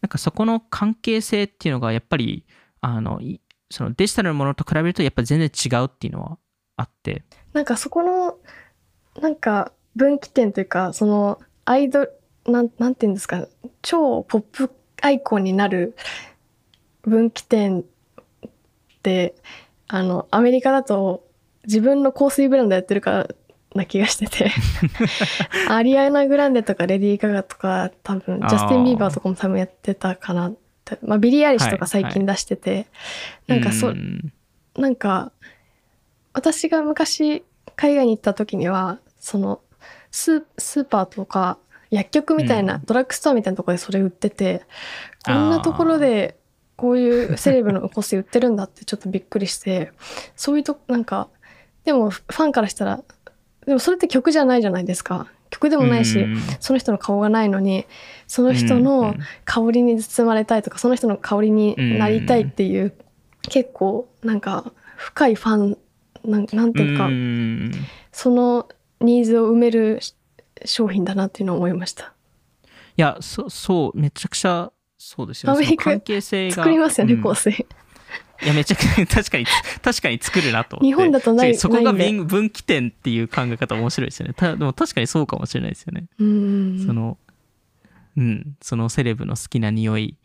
なんかそこの関係性っていうのがやっぱり、あの、いそのデジタルのものと比べるとやっぱ全然違うっていうのはあって、なんかそこの、なんか分岐点というか、そのアイドル、なん、なんていうんですか、超ポップアイコンになる分岐点って、あの、アメリカだと自分の香水ブランドやってるからな気がしてて、アリアナ・グランデとかレディー・ガガとか多分、ジャスティン・ビーバーとかも多分やってたかなって。まあ、ビリー・アイリッシュとか最近出してて、なんかそ、んなんか、私が昔海外に行った時には、そのス、スーパーとか薬局みたいな、うん。ドラッグストアみたいなところでそれ売ってて、こんなところでこういうセレブの香水売ってるんだってちょっとびっくりして、そういうと、なんか、でもファンからしたら、でもそれって曲じゃないじゃないですか。曲でもないし、うんその人の顔がないのに、その人うんの香りに包まれたいとか、その人の香りになりたいっていう、結構なんか深いファンなんなんていうか、んそのニーズを埋めるし商品だなっていうのを思いました。いや、そそう、めちゃくちゃそうですよね。関係性が。作りますよね、うん香水。いや、めちゃくちゃ、確かに、確かに作るなと思って。日本だとないそこがないんで分分岐点っていう考え方面白いですよね。たでも確かにそうかもしれないですよね。うん。その、うん、そのセレブの好きな匂い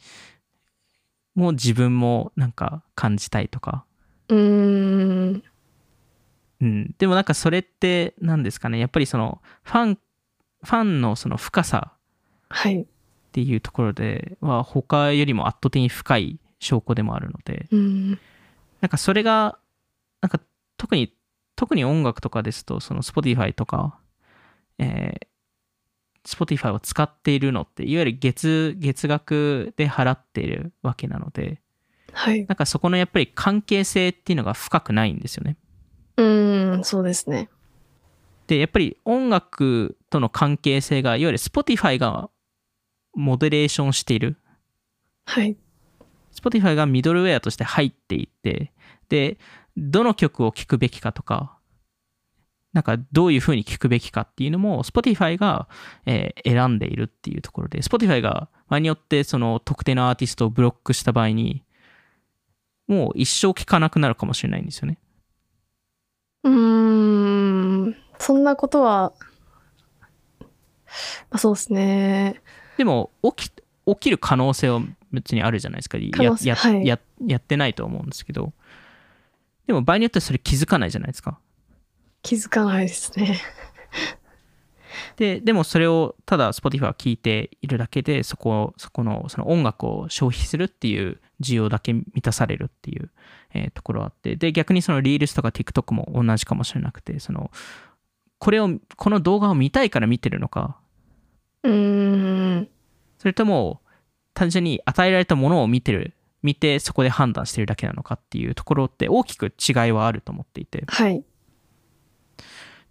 も自分もなんか感じたいとか。うん。うん。でもなんかそれって何ですかね。やっぱりその、ファン、ファンのその深さはい。っていうところでは他よりも圧倒的に深い証拠でもあるので、うん。なんかそれが、なんか特に、特に音楽とかですと、その Spotify とか、えー Spotify を使っているのって、いわゆる月、月額で払っているわけなので、はい。なんかそこのやっぱり関係性っていうのが深くないんですよね。うん、そうですね。で、やっぱり音楽との関係性が、いわゆる Spotify がモデレーションしている。はい。Spotify がミドルウェアとして入っていって、で、どの曲を聴くべきかとか、なんかどういう風に聴くべきかっていうのも Spotify が、えー選んでいるっていうところで、Spotify が場合によってその特定のアーティストをブロックした場合に、もう一生聴かなくなるかもしれないんですよね。うーん。そんなことは、まあ、そうですね。でも起き、起きる可能性は別にあるじゃないですか。ややはいややってないと思うんですけど。でも場合によってはそれ気づかないじゃないですか。気づかないですね。で、でもそれをただ Spotify は聞いているだけで、そこ、そこの、その音楽を消費するっていう需要だけ満たされるっていう、えーところがあって、で、逆にその Reels とか TikTok も同じかもしれなくて、その、これを、この動画を見たいから見てるのか、うーん。それとも、単純に与えられたものを見てる、見てそこで判断してるだけなのかっていうところって大きく違いはあると思っていて、はい。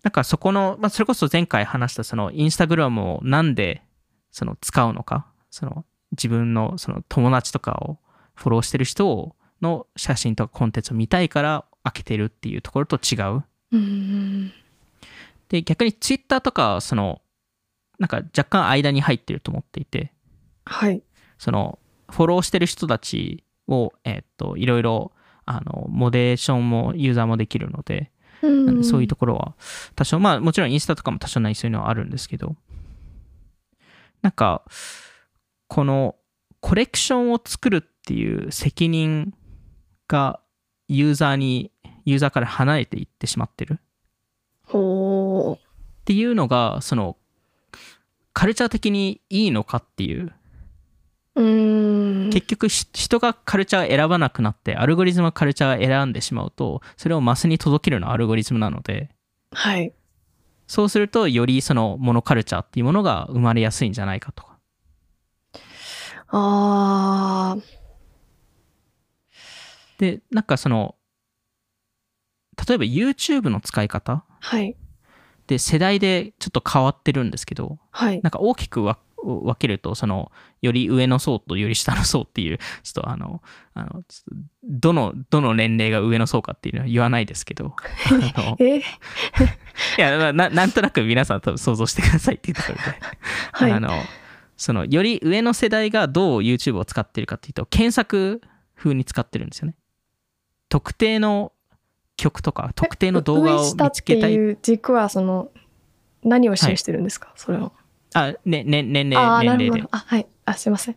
なんかそこの、まあ、それこそ前回話したそのインスタグラムをなんでその使うのか、その自分のその友達とかをフォローしてる人をの写真とかコンテンツを見たいから開けてるっていうところと違う。うーん。で、逆にツイッターとかはその、なんか若干間に入ってると思っていて、はい。そのフォローしてる人たちを、えっと、いろいろあのモデレーションもユーザーもできるので、うんそういうところは多少、まあもちろんインスタとかも多少なりそういうのはあるんですけど、なんか、このコレクションを作るっていう責任がユーザーに、ユーザーから離れていってしまってるほっていうのが、その、カルチャー的にいいのかっていう。結局し人がカルチャー選ばなくなって、アルゴリズムがカルチャー選んでしまうと、それをマスに届けるのはアルゴリズムなので、はい。そうすると、よりそのモノカルチャーっていうものが生まれやすいんじゃないかとか。あー。で、なんかその、例えば YouTube の使い方はい。で世代でちょっと変わってるんですけど、はい。なんか大きくわ分けると、その、より上の層とより下の層っていう、ちょっとあの、あの、どの、どの年齢が上の層かっていうのは言わないですけど、あ のえ？いや、まあな、なんとなく皆さん多分想像してくださいっていうところで、はい。あの、その、より上の世代がどう YouTube を使ってるかっていうと、検索風に使ってるんですよね。特定の曲とか、特定の動画を見つけたい。っていう軸はその何を示してるんですか、それは。あ、ね、ね、年齢、年齢で。あ、はい。あ、すいません。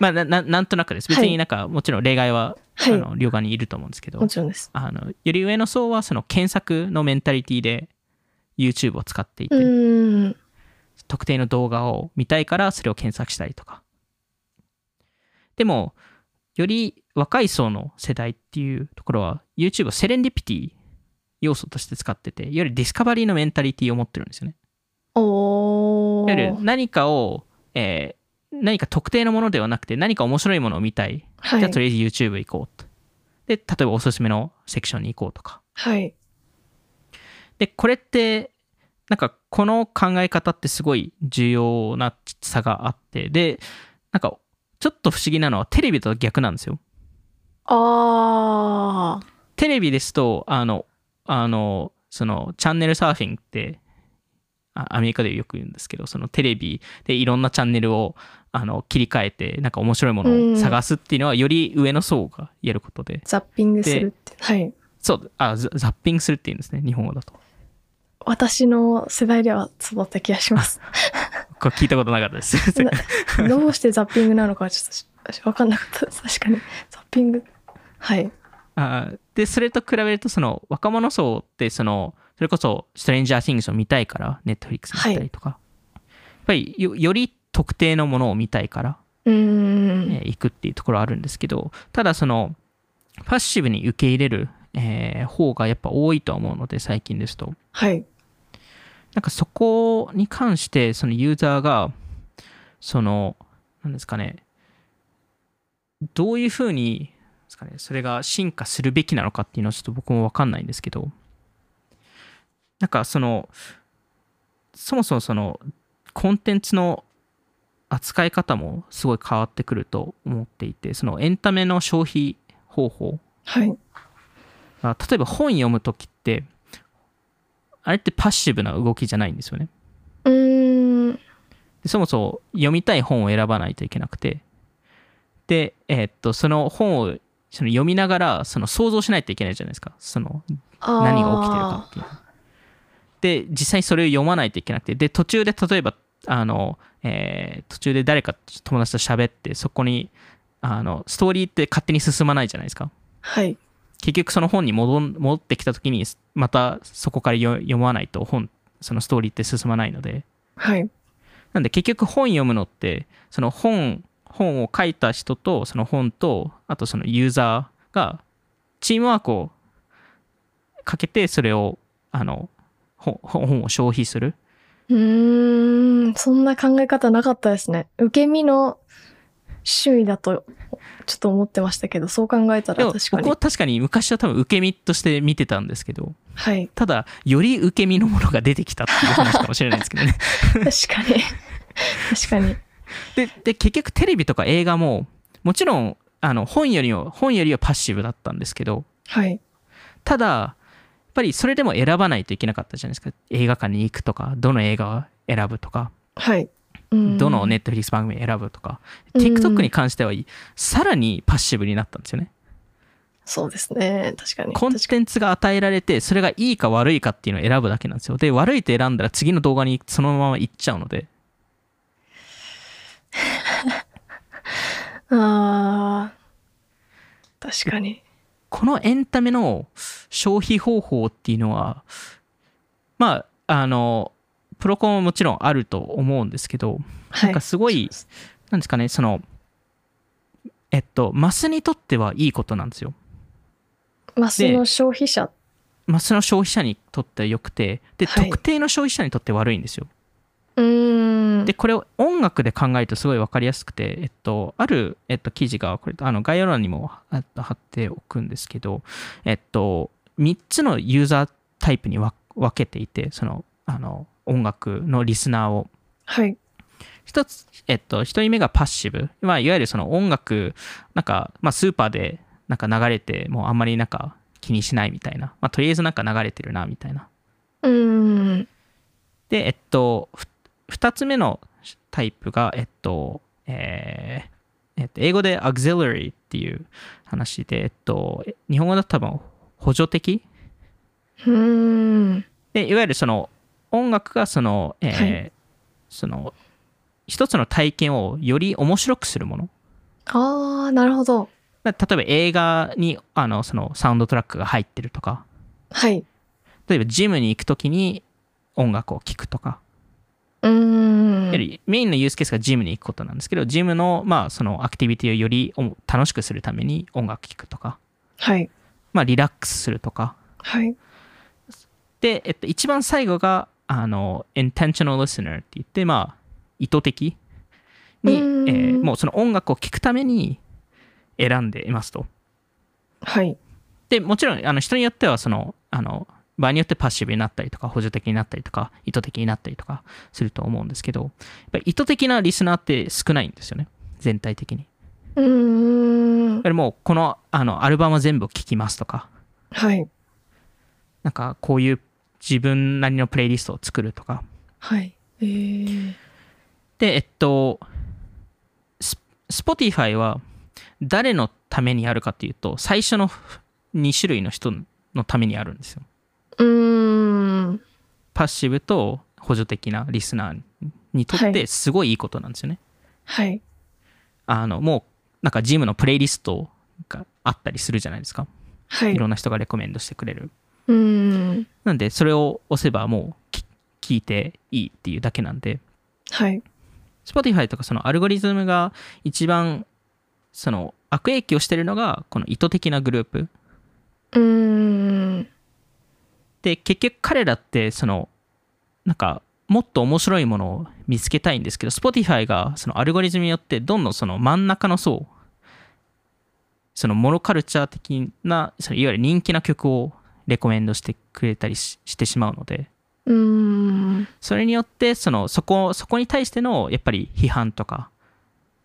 まあな、ななんとなくです。別になんか、もちろん例外は、はいあの、両側にいると思うんですけども、ちろんです。あの、より上の層は、その検索のメンタリティで YouTube を使っていて。特定の動画を見たいからそれを検索したりとか。でも、より若い層の世代っていうところは YouTube をセレンディピティ要素として使ってて、いわゆるディスカバリーのメンタリティを持ってるんですよね。おいわゆるー。何かを、えー何か特定のものではなくて何か面白いものを見たい。はい。じゃあとりあえず YouTube 行こうと。で、例えばおすすめのセクションに行こうとか。はい。で、これって、なんかこの考え方ってすごい重要な差があって、で、なんかちょっと不思議なのはテレビと逆なんですよ。あー。テレビですと、あの、あの、そのチャンネルサーフィンって、あアメリカでよく言うんですけど、そのテレビでいろんなチャンネルをあの切り替えて、なんか面白いものを探すっていうのは、より上の層がやることで、ザッピングするって。はい。そう、あザザッピングするっていうんですね、日本語だと。私の世代ではそうだった気がします。これ聞いたことなかったです。どうしてザッピングなのかちょっとしわかんなかった。確かに。ザッピング。はい。あーで、それと比べると、その若者層って、その、それこそ、ストレンジャー・シングスを見たいから、ネットフリックス見たりとか、やっぱりよ、より特定のものを見たいから。えー行くっていうところあるんですけど、ただ、その、パッシブに受け入れる、えー方がやっぱ多いとは思うので、最近ですと。はい。なんかそこに関して、そのユーザーが、その、なんですかね、どういうふうに、ですかね、それが進化するべきなのかっていうのはちょっと僕もわかんないんですけど、なんかその、そもそもその、コンテンツの扱い方もすごい変わってくると思っていて、そのエンタメの消費方法はい。あ例えば本読むときって、あれってパッシブな動きじゃないんですよね。うーん。でそもそも読みたい本を選ばないといけなくて、で、えーっと、その本をその読みながら、その想像しないといけないじゃないですか。その何が起きてるかっていう。で、実際にそれを読まないといけなくて、で、途中で例えば、あの、えー途中で誰か友達と喋って、そこに、あの、ストーリーって勝手に進まないじゃないですか。はい。結局その本に戻ってきた時にまたそこから読読まないと本そのストーリーって進まないのではい。なんで結局本読むのって、その本、本を書いた人と、その本と、あとそのユーザーが、チームワークをかけて、それを、あの、本本を消費する？うーん、そんな考え方なかったですね。受け身の趣味だと、ちょっと思ってましたけど、そう考えたら確かに僕は。確かに昔は多分受け身として見てたんですけど、はい。ただ、より受け身のものが出てきたっていう話かもしれないですけどね。確かに。確かに。で、で結局テレビとか映画も、もちろん、あの、本よりは、本よりはパッシブだったんですけど、はい。ただ、ぱりそれでも選ばないといけなかったじゃないですか。映画館に行くとか、どの映画を選ぶとか、はい。うんどのネットフリックス番組選ぶとか、うん TikTok に関しては、さらにパッシブになったんですよね。そうですね。確かに。コンテンツが与えられて、それがいいか悪いかっていうのを選ぶだけなんですよ。で、悪いと選んだら次の動画にそのまま行っちゃうので、あー確かに。このエンタメの消費方法っていうのは、まあ、あの、プロコンももちろんあると思うんですけど、はなんかすごい、なんですかね、その、えっと、マスにとってはいいことなんですよ。マスの消費者。マスの消費者にとっては良くて、で、はい特定の消費者にとって悪いんですよ。で、これを音楽で考えるとすごい分かりやすくて、えっと、ある、えっと、記事が、これ、あの、概要欄にもあ貼っておくんですけど、えっと、3つのユーザータイプに分分けていて、その、あの、音楽のリスナーを。はい。一つ、えっと、一人目がパッシブ。まあ、いわゆるその音楽、なんか、まあ、スーパーで、なんか流れて、もうあんまりなんか気にしないみたいな。まあ、とりあえずなんか流れてるな、みたいな。うーん。で、えっと、ふ二つ目のタイプが、えっと、えーえっと、英語で auxiliary っていう話で、えっと、日本語だと多分補助的？う。で、いわゆるその音楽がその、えーはその、一つの体験をより面白くするもの。ああ、なるほど。だ例えば映画にあのそのサウンドトラックが入ってるとか、はい。例えばジムに行くときに音楽を聴くとか、うーん。やはりメインのユースケースがジムに行くことなんですけど、ジムのまあそのアクティビティをよりお楽しくするために音楽聴くとか、はい。まあリラックスするとか。はい。で、えっと、一番最後が、あの、intentional listener って言って、まあ、意図的に、えーもうその音楽を聴くために選んでいますと。はい。で、もちろん、あの、人によっては、その、あの、場合によってパッシブになったりとか、補助的になったりとか、意図的になったりとかすると思うんですけど、やっぱり意図的なリスナーって少ないんですよね。全体的に。うーんやっ。もう、この、あの、アルバム全部聴きますとか、はい。なんか、こういう自分なりのプレイリストを作るとか。はい。えー。で、えっと、ス Spotify は誰のためにあるかっていうと、最初の2種類の人のためにあるんですよ。うーん。パッシブと補助的なリスナーにとっはいてすごいいいことなんですよね。はい。あの、もう、なんかジムのプレイリストがあったりするじゃないですか。はいい。ろんな人がレコメンドしてくれる。うーん。なんで、それを押せばもうき聞いていいっていうだけなんで、はい。Spotify とかそのアルゴリズムが一番その悪影響してるのがこの意図的なグループうーん。で結局彼らってそのなんかもっと面白いものを見つけたいんですけど Spotify がそのアルゴリズムによってどんどんその真ん中の層そのモノカルチャー的なそのいわゆる人気な曲をレコメンドしてくれたりししてしまうのでうーん。それによってそのそこそこに対してのやっぱり批判とか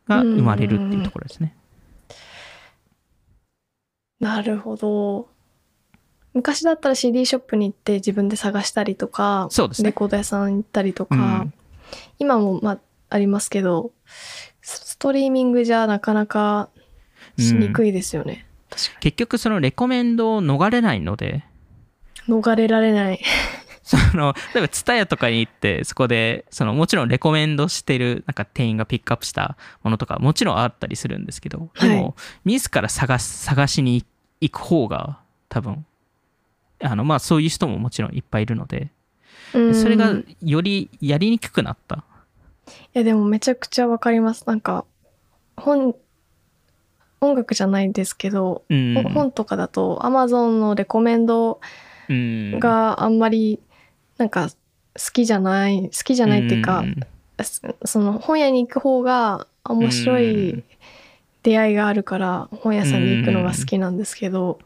が生まれるっていうところですね。なるほど。昔だったら CD ショップに行って自分で探したりとか、そうですねレコード屋さん行ったりとか、うん今もまあありますけど、スストリーミングじゃなかなかしにくいですよね。確か結局そのレコメンドを逃れないので、に。逃れられない。その、例えば、ツタヤとかに行って、そこで、その、もちろんレコメンドしてる、なんか店員がピックアップしたものとか、もちろんあったりするんですけど、でも、はい自ら探す、探しに行く方が、多分、あの、まあ、そういう人ももちろんいっぱいいるので、うん。それがいよりやりにくくなった。やでもめちゃくちゃわかります。なんか本音楽じゃないですけど、うん。ほ本とかだと Amazon のレコメンドうん、があんまりなんか好きじゃない好きじゃないっていうか、ん。そその本屋に行く方が面白ういん。出会いがあるから本屋さんに行くのが好きなんですけど、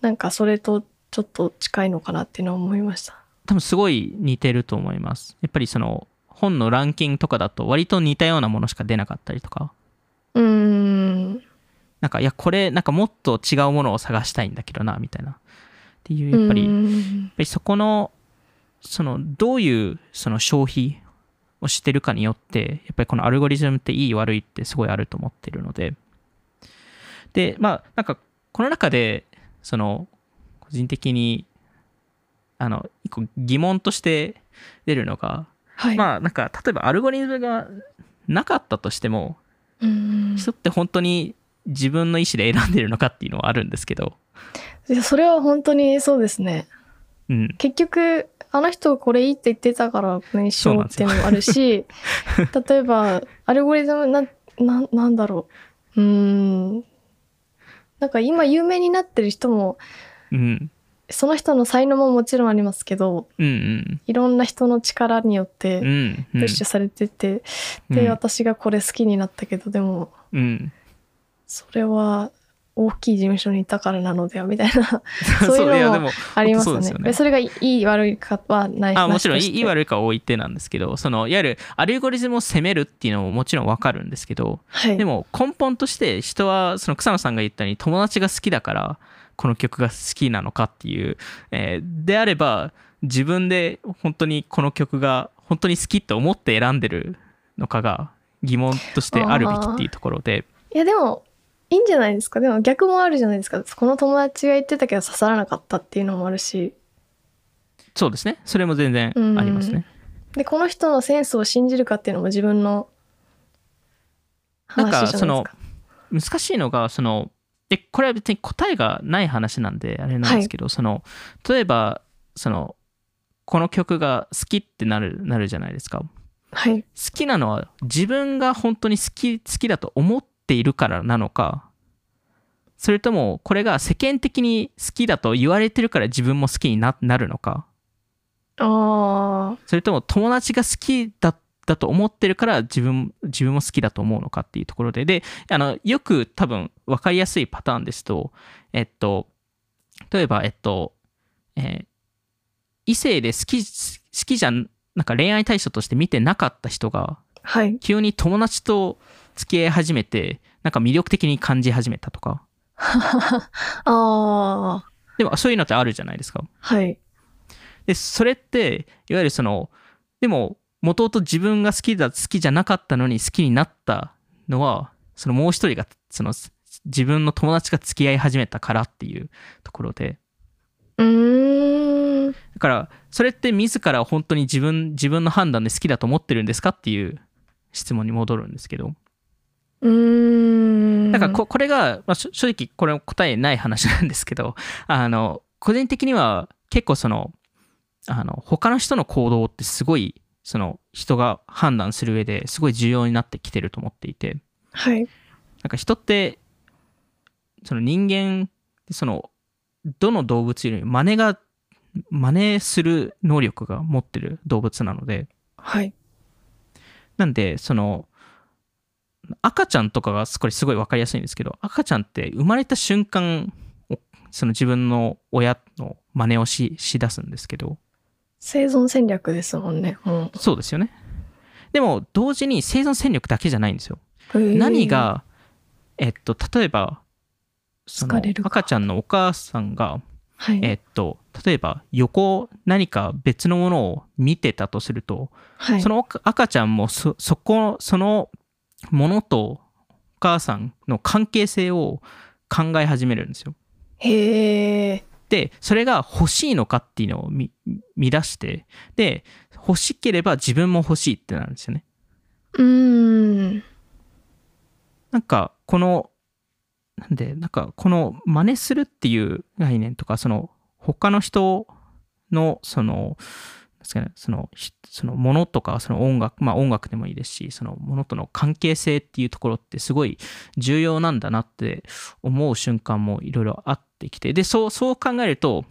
なんかそれとちょっと近いのかなっていうのは思いました。多分すごい似てると思います。やっぱりその本のランキングとかだと割と似たようなものしか出なかったりとか。うーんなんかいやこれなんかもっと違うものを探したいんだけどなみたいな。っていうやっぱりうやっんぱりそこのそのどういうその消費をしてるかによってやっぱりこのアルゴリズムっていい悪いってすごいあると思ってるのででまあなんかこの中でその個人的にあの一個疑問として出るのがはい、まあなんか例えばアルゴリズムがなかったとしてもうん人って本当に自分の意思で選んでるのかっていうのはあるんですけど、いやそれは本当にそうですね。うん、結局あの人これいいって言ってたからこれにしようっていうのもあるし例えばアルゴリズムなななんだろう。うーん。なんか今有名になってる人もうん、その人の才能ももちろんありますけどうん、うん、いろんな人の力によっうてん、プッシュされてて、うん。で私がこれ好きになったけどでもうん、それは大きい事務所にいたからなのではみたいな。そういうのもありますよね。そね。でそれがいい悪いかはない。あもちろんいい悪いかは置いてなんですけどそのいわゆるアルゴリズムを責めるっていうのももちろんわかるんですけどはい、でも根本として人はその草野さんが言ったように友達が好きだからこの曲が好きなのかっていう、えーであれば自分で本当にこの曲が本当に好きと思って選んでるのかが疑問としてあるべきっていうところで。いやでもいいんじゃないですか？でも逆もあるじゃないですか？この友達が言ってたけど刺さらなかったっていうのもあるし。そうですね。それも全然ありますね。でこの人のセンスを信じるかっていうのも自分のなんか話じゃないですかその難しいのがそのでこれは別に答えがない話なんであれなんですけど、その例えばそのこの曲が好きってなるなるじゃないですか。好はい。きなのは自分が本当に好き好きだと思っているからなのかそれともこれが世間的に好きだと言われてるから自分も好きにななるのか。あそれとも友達が好きだだと思ってるから自分自分も好きだと思うのかっていうところで。であのよく多分分かりやすいパターンですとえっと例えばえっと、えー異性で好き好きじゃんなんか恋愛対象として見てなかった人がーはい。急に友達と付き合い始めてなんか魅力的に感じ始めたとか。ああでもそういうのってあるじゃないですか。はい。でそれっていわゆるそのでももともと自分が好きだ好きじゃなかったのに好きになったのはそのもう一人がその自分の友達が付き合い始めたからっていうところで。うーん。だからそれって自ら本当に自分自分の判断で好きだと思ってるんですかっていう質問に戻るんですけど。うーん。だからここれが、まあ、し正直これ答えない話なんですけどあの個人的には結構そのあの他の人の行動ってすごいその人が判断する上ですごい重要になってきてると思っていて。はい。なんか人ってその人間そのどの動物よりも真似が真似する能力が持ってる動物なのではい。なんでその赤ちゃんとかがこれすごい分かりやすいんですけど赤ちゃんって生まれた瞬間その自分の親の真似をししだすんですけど生存戦略ですもんねもそうですよね。でも同時に生存戦略だけじゃないんですよ。何がえっと例えばその疲れるか。赤ちゃんのお母さんがはい、えっと例えば横何か別のものを見てたとするとはい、その赤赤ちゃんもそそこそのものとお母さんの関係性を考え始めるんですよ。へえでそれが欲しいのかっていうのを見見出してで欲しければ自分も欲しいってなるんですよね。うーん。なんかこのなんでなんかこの真似するっていう概念とかその他の人のそのですかね、その、そのものとか、その音楽、まあ音楽でもいいですし、そのものとの関係性っていうところってすごい重要なんだなって思う瞬間もいろいろあってきて、で、そう、そう考えると、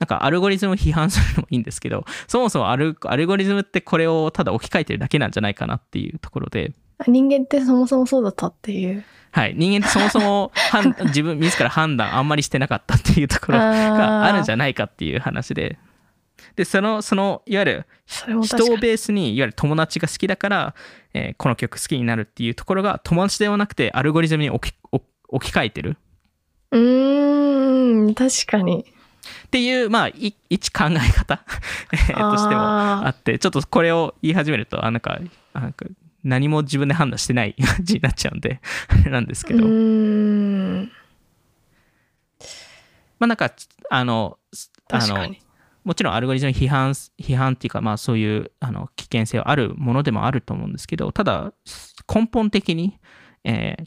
なんかアルゴリズムを批判するのもいいんですけど、そもそもアルゴリズムってこれをただ置き換えてるだけなんじゃないかなっていうところで、人間ってそもそもそうだったっていう。はい、人間ってそもそも判 自分自ら判断あんまりしてなかったっていうところがあるんじゃないかっていう話で、で、その、その、いわゆる人。をベースにいわゆる友達が好きだから、えーこの曲好きになるっていうところが友達ではなくてアルゴリズムに置き置置き換えてるうーん、確かに。っていう、まあ、い一考え方 えーとしてもああってちょっとこれを言い始めるとあなんかあなんか何も自分で判断してない 感じになっちゃうんであれなんですけど、まあなんかあのあの。もちろんアルゴリズム批判批判っていうかまあそういうあの危険性はあるものでもあると思うんですけどただ根本的に、えー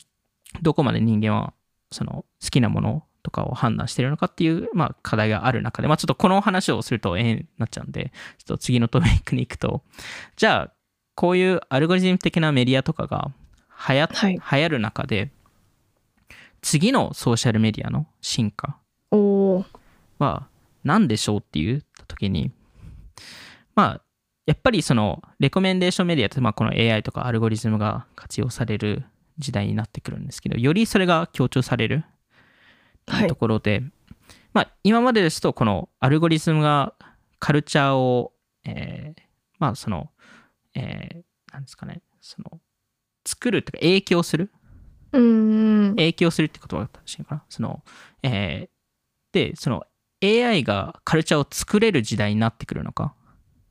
どこまで人間はその好きなものとかを判断しているのかっていう、まあ、課題がある中で、まあ、ちょっとこの話をするとええになっちゃうんでちょっと次のトピックに行くと。じゃあこういうアルゴリズム的なメディアとかが流行,、はい。流行る中で次のソーシャルメディアの進化は何でしょうっていう時にまあやっぱりそのレコメンデーションメディアってまあこの AI とかアルゴリズムが活用される時代になってくるんですけどよりそれが強調されるところで、まあ今までですとこのアルゴリズムがカルチャーを、えーまあその、えーなんですかねその作るというか影響する？うーん。影響するって言葉が正しいのかな？その、えーで、その AI がカルチャーを作れる時代になってくるのか、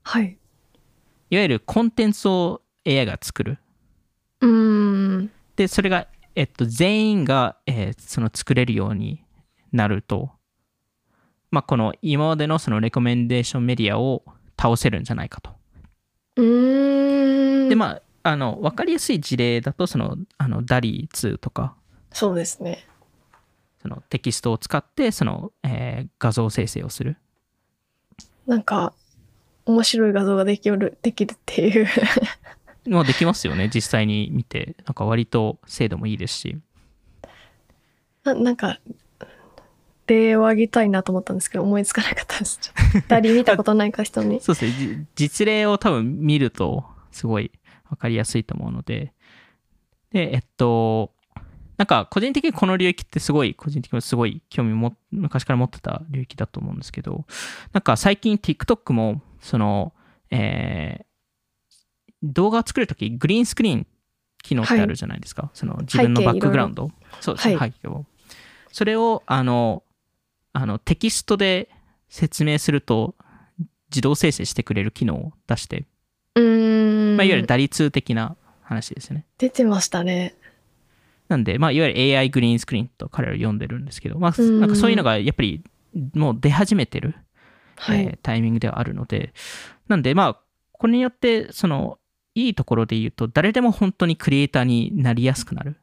はい。いわゆるコンテンツを AI が作る。うーん。で、それが、えっと、全員が、えーその作れるようになると、まあ、この今までのそのレコメンデーションメディアを倒せるんじゃないかと。うーん。で、まあ、あの、わかりやすい事例だと、その、あの、ダリー2とか、そうですね。そのテキストを使って、その、えー画像生成をする。なんか、面白い画像ができる、できるっていう。まあできますよね実際に見てなんか割と精度もいいですしななんか、例を挙げたいなと思ったんですけど、思いつかなかったです。ちょっとダリ見たことないか人に。そうですね。じ実例を多分見るとすごい分かりやすいと思うので。でえっとなんか個人的にこの領域ってすごい個人的にすごい興味も昔から持ってた領域だと思うんですけどなんか最近 TikTok もそのえー動画を作るときグリーンスクリーン機能ってあるじゃないですか、その自分のバックグラウンド。そうですね、はい。背景を。それをあのあのテキストで説明すると自動生成してくれる機能を出して、うーん。まあ、いわゆる打率的な話ですよね。出てましたね。なんで、まあ、いわゆる AI グリーンスクリーンと彼らは呼んでるんですけど、まあ、うんなんかそういうのがやっぱりもう出始めてる、はい。えータイミングではあるので、なんで、まあ、これによって、その、いいところで言うと、誰でも本当にクリエイターになりやすくなる。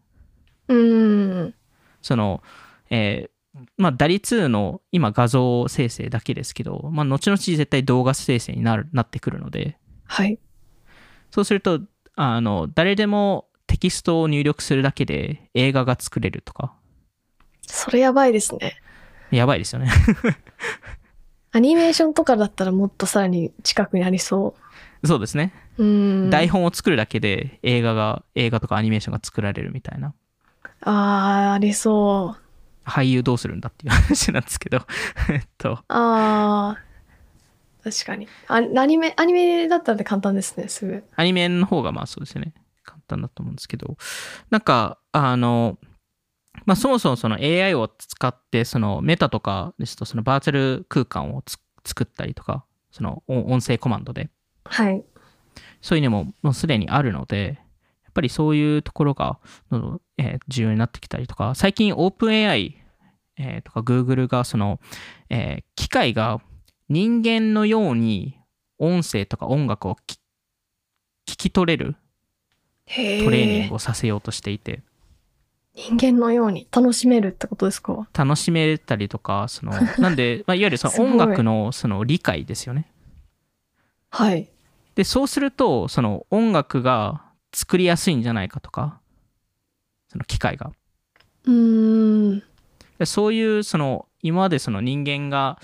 うーん。その、えーまあ、ダリ2の今画像生成だけですけど、まあ、後々絶対動画生成になるなってくるので、はい。そうすると、あの、誰でもテキストを入力するだけで映画が作れるとか、それやばいですね。やばいですよね。アニメーションとかだったらもっとさらに近くにありそそうですね。う。ん。台本を作るだけで映画が、映画とかアニメーションが作られるみたいな。あー、ありそう。俳優どうするんだっていう話なんですけど、えっと、あー。確かに。あアニメ、アニメだったら簡単ですね、すぐ。アニメの方がまあそうですよね。簡単だと思うんですけど、なんか、あの、まあそもそもその AI を使って、そのメタとかですと、そのバーチャル空間をつ作ったりとか、その音音声コマンドで、はい。そういうのももうすでにあるので、ぱりそういうところが、のえー重要になってきたりとか、最近 OpenAI、えーとか Google がその、えー機械が人間のように音声とか音楽をき聞き取れるトレーニングをさせようとしていて、人間のように楽しめるってことですか？楽しめたりとか、その、なんで、まあ、いわゆるその音楽のその理解ですよね。はい。で、そうすると、その音楽が作りやすいんじゃないかとか、その機械が。うーん。でそういう、その、今までその人間が、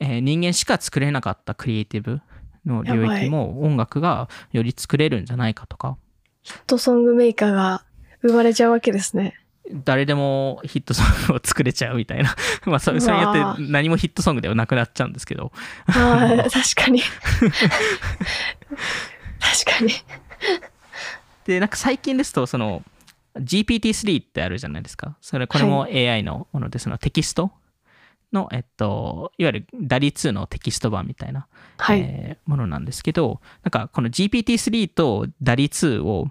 えー人間しか作れなかったクリエイティブの領域も音楽がより作れるんじゃないかとか、ヒットソングメーカーが生まれちゃうわけですね。誰でもヒットソングを作れちゃうみたいな。まあ、それそれによって何もヒットソングではなくなっちゃうんですけど。はい、確かに。確かに。で、なんか最近ですと、その GPT-3 ってあるじゃないですか。それ、これも AI のもので、そのテキスト？の、えっと、いわゆる DALI2 のテキスト版みたいな、はい。えーものなんですけど、なんかこの GPT-3 と DALI2 を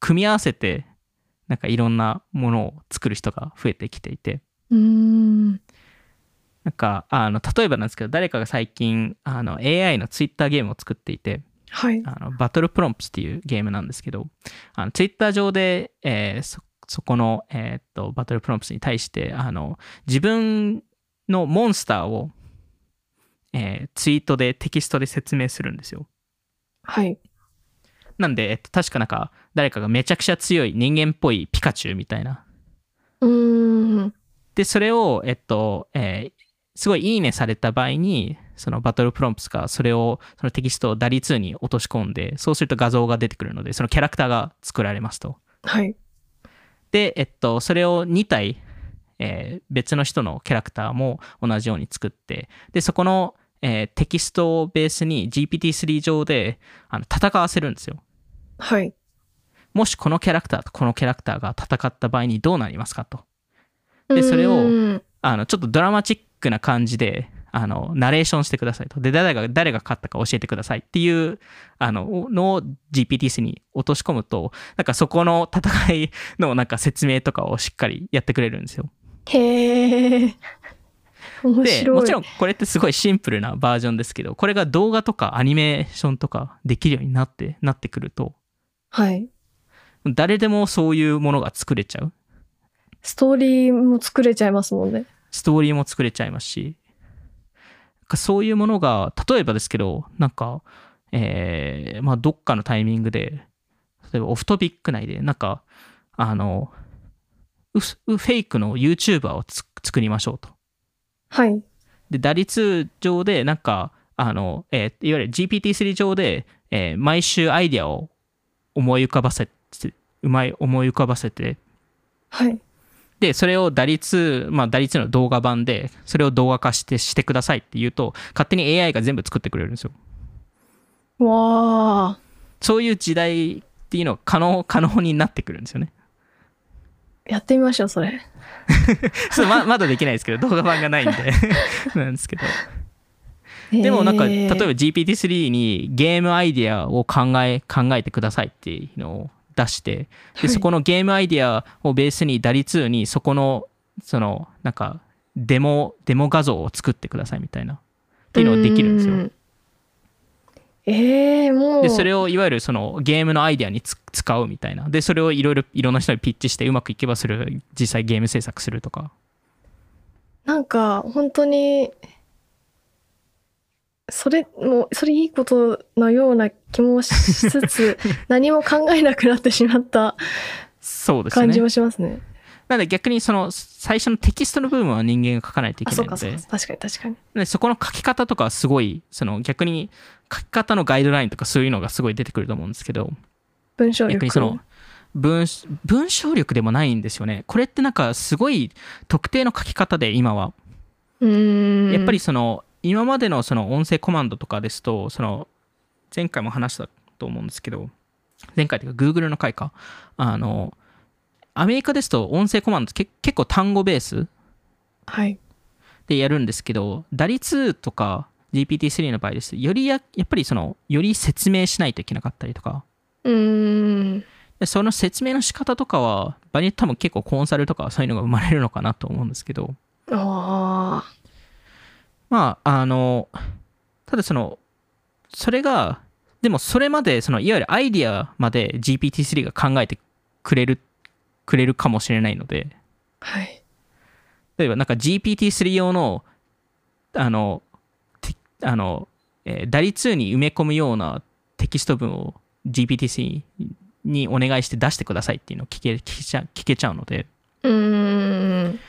組み合わせて、なんかいろんなものを作る人が増えてきていて、うーん。なんか、あの、例えばなんですけど、誰かが最近、あの、AI の Twitter ゲームを作っていて、はい。あのバトルプロンプスっていうゲームなんですけど、あのツイッター上で、えーそそこの、えーっとバトルプロンプスに対してあの自分のモンスターを、えーツイートでテキストで説明するんですよ。はい。なんで、えっと、確かなんか誰かがめちゃくちゃ強い人間っぽいピカチュウみたいな。うーん。で、それを、えっと、えーすごいいいねされた場合に、そのバトルプロンプスがそれを、そのテキストを DALI2 に落とし込んで、そうすると画像が出てくるので、そのキャラクターが作られますと。はい。で、えっと、それを2体、えー別の人のキャラクターも同じように作って、で、そこの、えーテキストをベースに GPT-3 上であの戦わせるんですよ。はい。もしこのキャラクターとこのキャラクターが戦った場合にどうなりますかと。でそれをあの、ちょっとドラマチックな感じで、あの、ナレーションしてくださいと。で、誰が、誰が勝ったか教えてくださいっていう、あの、のを GPT-3 に落とし込むと、なんかそこの戦いのなんか説明とかをしっかりやってくれるんですよ。へえ。面で、白い。もちろんこれってすごいシンプルなバージョンですけど、これが動画とかアニメーションとかできるようになって、なってくると、はい。誰でもそういうものが作れちゃう。ストーリーも作れちゃいますもんね。ストーリーも作れちゃいますし、そういうものが、例えばですけど、なんか、えーまあ、どっかのタイミングで、例えばオフトピック内で、なんか、あの、うフェイクの YouTuber をつ作りましょうと。はい。で、打率上で、なんか、あの、えーいわゆる GPT-3 上で、えー毎週アイディアを思い浮かばせて、うまい思い浮かばせて、はい。で、それを打率、まあ打率の動画版で、それを動画化してしてくださいって言うと、勝手に AI が全部作ってくれるんですよ。わあ。そういう時代っていうのが可能、可能になってくるんですよね。やってみましょう、それ。そうままだできないですけど、動画版がないんで。なんですけど。でもなんか、例えばば、GPT-3 にゲームアイディアを考え、考えてくださいっていうのを出して、で、はいそこのゲームアイディアをベースに打率にそこの、その、なんか、デモ、デモ画像を作ってくださいみたいな、っていうのができるんですよ。うええもう。で、それをいわゆるそのゲームのアイディアにつ使うみたいな。で、それをいろいろいろんな人にピッチしてうまくいけばそれを実際ゲーム制作するとか。なんか、本当に、それ、もう、それいいことのような気もしつつ、何も考えなくなってしまった感じね。もしますね。なので逆にその最初のテキストの部分は人間が書かないといあ、けないので確かに確かに。でそこの書き方とかはすごい、その逆に書き方のガイドラインとかそういうのがすごい出てくると思うんですけど、文章力。逆にその文文章力でもないんですよね。これってなんかすごい特定の書き方で今は。うーん。やっぱりその今までのその音声コマンドとかですとその前回も話したと思うんですけど前回というか Google の回かあのアメリカですと音声コマンドけ結構単語ベースはい。でやるんですけど打率とか GPT-3 の場合ですよりややっぱりそのより説明しないといけなかったりとかうーん。でその説明の仕方とかは場によって多分結構コンサルとかそういうのが生まれるのかなと思うんですけどああ。まあ、あの、ただその、それが、でもそれまで、その、いわゆるアイディアまで GPT-3 が考えてくれる、くれるかもしれないので、はい。例えばなんか GPT-3 用の、あの、てあの、えー、ダリ2に埋め込むようなテキスト文を GPT-C にお願いして出してくださいっていうのを聞け聞けちゃ聞けちゃうので。うーん。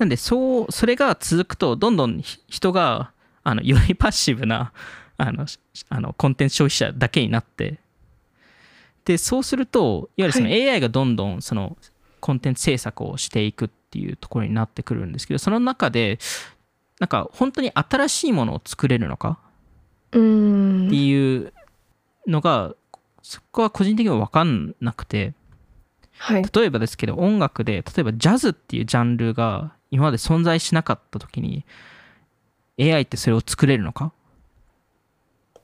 なんで、そう、それが続くと、どんどんひ人が、あの、よりパッシブな、あの、しあのコンテンツ消費者だけになって、で、そうすると、いわゆるそのは AI がどんどん、その、コンテンツ制作をしていくっていうところになってくるんですけど、その中で、なんか、本当に新しいものを作れるのかって。いうのが、そこは個人的には分かんなくて、はい。例えばですけど音楽で例えばジャズっていうジャンルが今まで存在しなかった時に AI ってそれを作れるのか？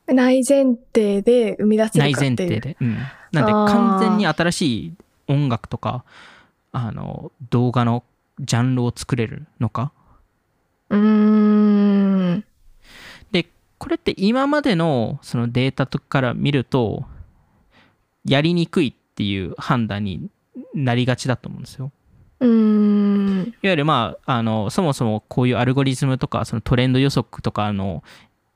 内前提で生み出せ内るかっていう。前提で、うん、なんで完全に新しい音楽とかあの動画のジャンルを作れるのか？うーん。でこれって今までのそのデータとかから見るとやりにくいっていう判断になりがちだと思うんですようーん。いわゆるまあ、あの、そもそもこういうアルゴリズムとか、そのトレンド予測とかの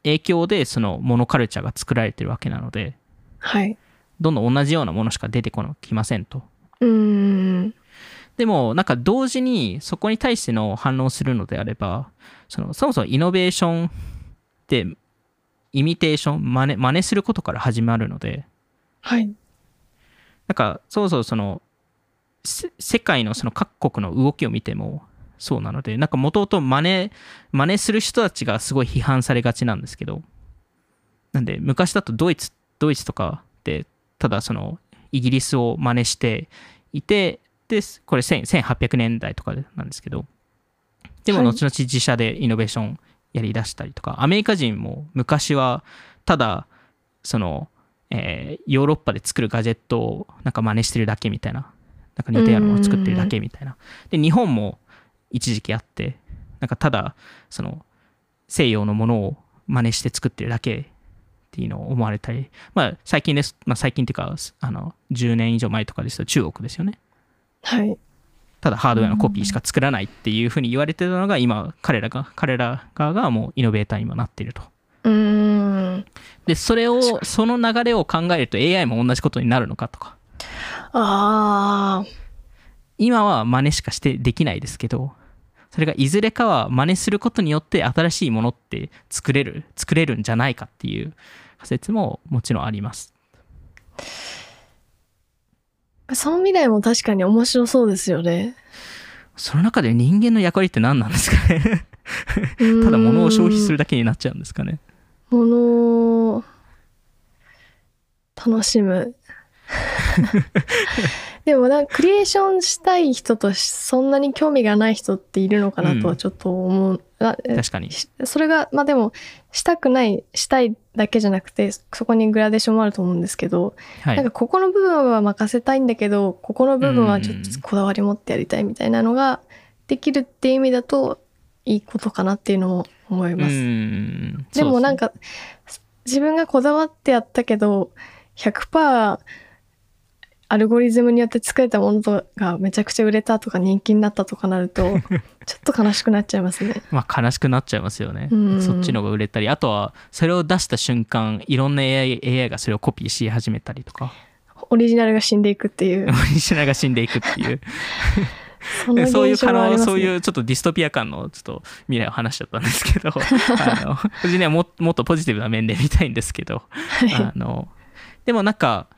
影響で、そのモノカルチャーが作られてるわけなので、はい。どんどん同じようなものしか出てこなきませんと。うーん。でも、なんか同時にそこに対しての反論をするのであれば、そのそもそもイノベーションって、イミテーション、真似真似することから始まるので、はい。なんか、そもそもその、せ世界のその各国の動きを見てもそうなので、なんかもともと真似、真似する人たちがすごい批判されがちなんですけど、なんで昔だとドイツ、ドイツとかって、ただそのイギリスを真似していて、で、これ1000 1800年代とかなんですけど、でもはい。後々自社でイノベーションやり出したりとか、アメリカ人も昔はただ、その、えーヨーロッパで作るガジェットをなんか真似してるだけみたいな、なんか似たようなものを作ってるだけみたいな。で、日本も一時期あって、なんかただ、その、西洋のものを真似して作ってるだけっていうのを思われたり、まあ最近です、まあ最近っていうか、あの、10年以上前とかですと中国ですよね。はい。ただハードウェアのコピーしか作らないっていうふうに言われてたのが今彼らが彼ら側がもうイノベーターにもなっているとうーん。でそれをその流れを考えると AI も同じことになるのかとかああ。今は真似しかしてできないですけどそれがいずれかは真似することによって新しいものって作れる作れるんじゃないかっていう仮説ももちろんありますその未来も確かに面白そうですよね。その中で人間の役割って何なんですかねただ物を消費するだけになっちゃうんですかねものを楽しむ。でもなんかクリエーションしたい人とそんなに興味がない人っているのかなとはちょっと思う。あえ確かにしそれが、まあでも、したくない、したいだけじゃなくて、そこにグラデーションもあると思うんですけど、はいなんかここの部分は任せたいんだけど、ここの部分はちょっとこだわり持ってやりたいみたいなのができるっていう意味だと、いいことかなっていうのも思います。んでもなんか、自分がこだわってやったけど、100%アルゴリズムによって作れたものとがめちゃくちゃ売れたとか人気になったとかなると、ちょっと悲しくなっちゃいますね。まあ悲しくなっちゃいますよね。うんそっちの方が売れたり、あとはそれを出した瞬間、いろんな AI, AI がそれをコピーし始めたりとか、オリジナルが死んでいくっていうオ、リジナルが死んでいくっていう、そのそういう現象もありますね。そういうちょっとディストピア感のちょっと未来を話しちゃったんですけど、あの、個人的にはももっとポジティブな面で見たいんですけど、あの、でもなんか、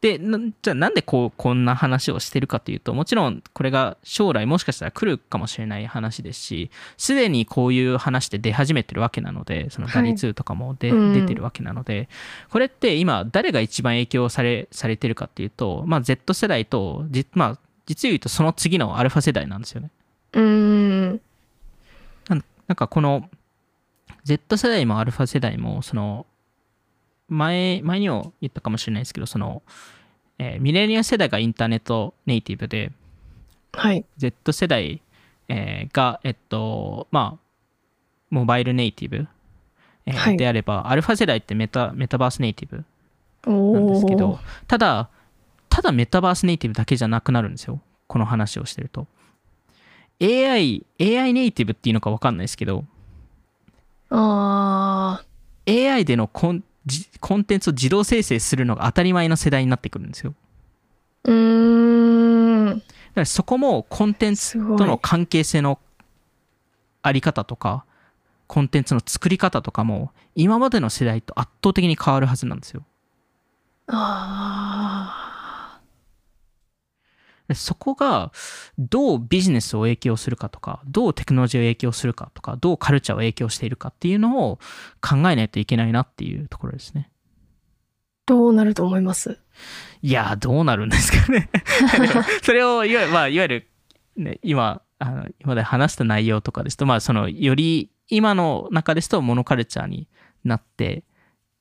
で、なじゃあなんでこう、こんな話をしてるかというと、もちろんこれが将来もしかしたら来るかもしれない話ですし、すでにこういう話って出始めてるわけなので、そのダリ2とかもで、うん出てるわけなので、これって今誰が一番影響され、されてるかっていうと、まあ Z 世代と、じまあ実を言うとその次のアルファ世代なんですよね。うーん。なんなんかこの Z 世代もアルファ世代もその前前にも言ったかもしれないですけどその、えーミレニア世代がインターネットネイティブではい。Z 世代、えーがえっとまあモバイルネイティブ、えーはい。であればアルファ世代ってメタメタバースネイティブおなんですけどー。ただただメタバースネイティブだけじゃなくなるんですよ。この話をしてると。AI, AI ネイティブっていうのか分かんないですけどあ AI でのコンコンテンツを自動生成するのが当たり前の世代になってくるんですよ。うーん。だからそこもコンテンツ。との関係性のあり方とか、コンテンツの作り方とかも、今までの世代と圧倒的に変わるはずなんですよ。あでそこが、どうビジネスを影響するかとか、どうテクノロジーを影響するかとか、どうカルチャーを影響しているかっていうのを考えないといけないなっていうところですね。ーどうなると思います？いやー、どうなるんですかね。それをいわゆる、まあ、いわゆる、ね、今、あの今まで話した内容とかですと、まあ、その、より、今の中ですとモノカルチャーになって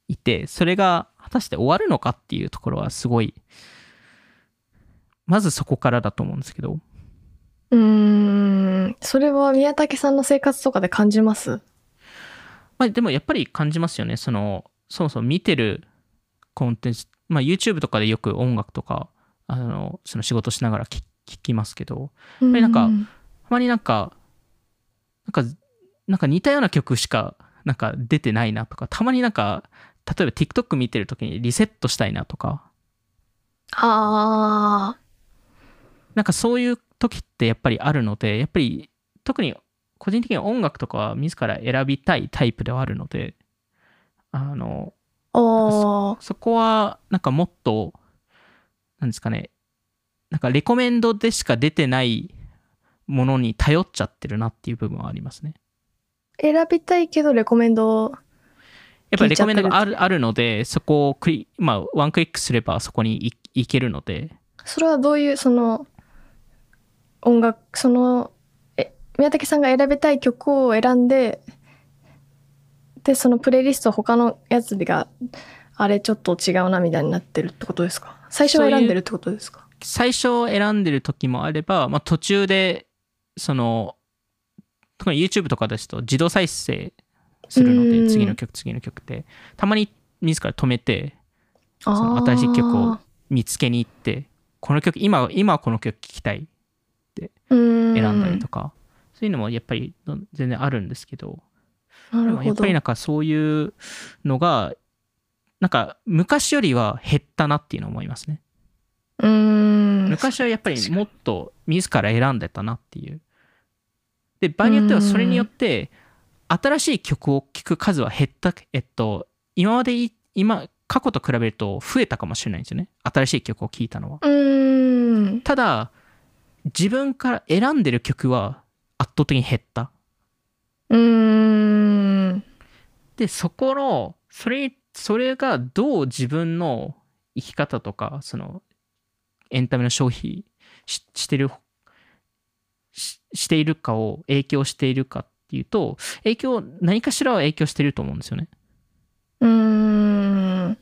いて、それが果たして終わるのかっていうところはすごい、まずそこからだと思うんですけど、うーん。それは宮武さんの生活とかで感じます？まあ、でもやっぱり感じますよね。その、そもそも見てるコンテンツ、まあ、YouTube とかでよく音楽とか、あの、その仕事しながら聞聞きますけど、やっぱりなんかたまになんか、なんか、なんか似たような曲しか、なんか出てないなとか、たまになんか、例えば TikTok 見てるときにリセットしたいなとか、ああ。なんかそういう時ってやっぱりあるので、やっぱり特に個人的に音楽とかは自ら選びたいタイプではあるので、あの、ああ。そこはなんかもっと、なんですかね、なんかレコメンドでしか出てないものに頼っちゃってるなっていう部分はありますね。選びたいけどレコメンド。やっぱりレコメンドがあるあるので、そこをクリ、まあ、ワンクリックすればそこに行行けるので、それはどういう、その、音楽、その、え、宮武さんが選びたい曲を選んで、で、そのプレイリスト他のやつが、あれちょっと違うなみたいになってるってことですか？最初は選んでるってことですか？最初選んでる時もあれば、まあ、途中で、その、特に YouTube とかですと自動再生するので、うん次の曲、次の曲って、たまに自ら止めて、あそのー新しい曲を見つけに行って、この曲、今、今はこの曲聴きたい、選選んだりとか、そういうのもやっぱりど全然あるんですけど、やっぱりなんかそういうのが、なんか昔よりは減ったなっていうのを思いますね。うーん昔はやっぱりもっと自ら選んでたなっていう。で、場合によってはそれによって、新しい曲を聴く数は減った、えっと、今までい、今、過去と比べると増えたかもしれないんですよね。新しい曲を聴いたのは。ただ、自分から選んでる曲は圧倒的に減った。うーんで、そこの、それ、それがどう自分の生き方とか、その、エンタメの消費ししてるし、しているかを影響しているかっていうと、影響、何かしらは影響していると思うんですよね。うーん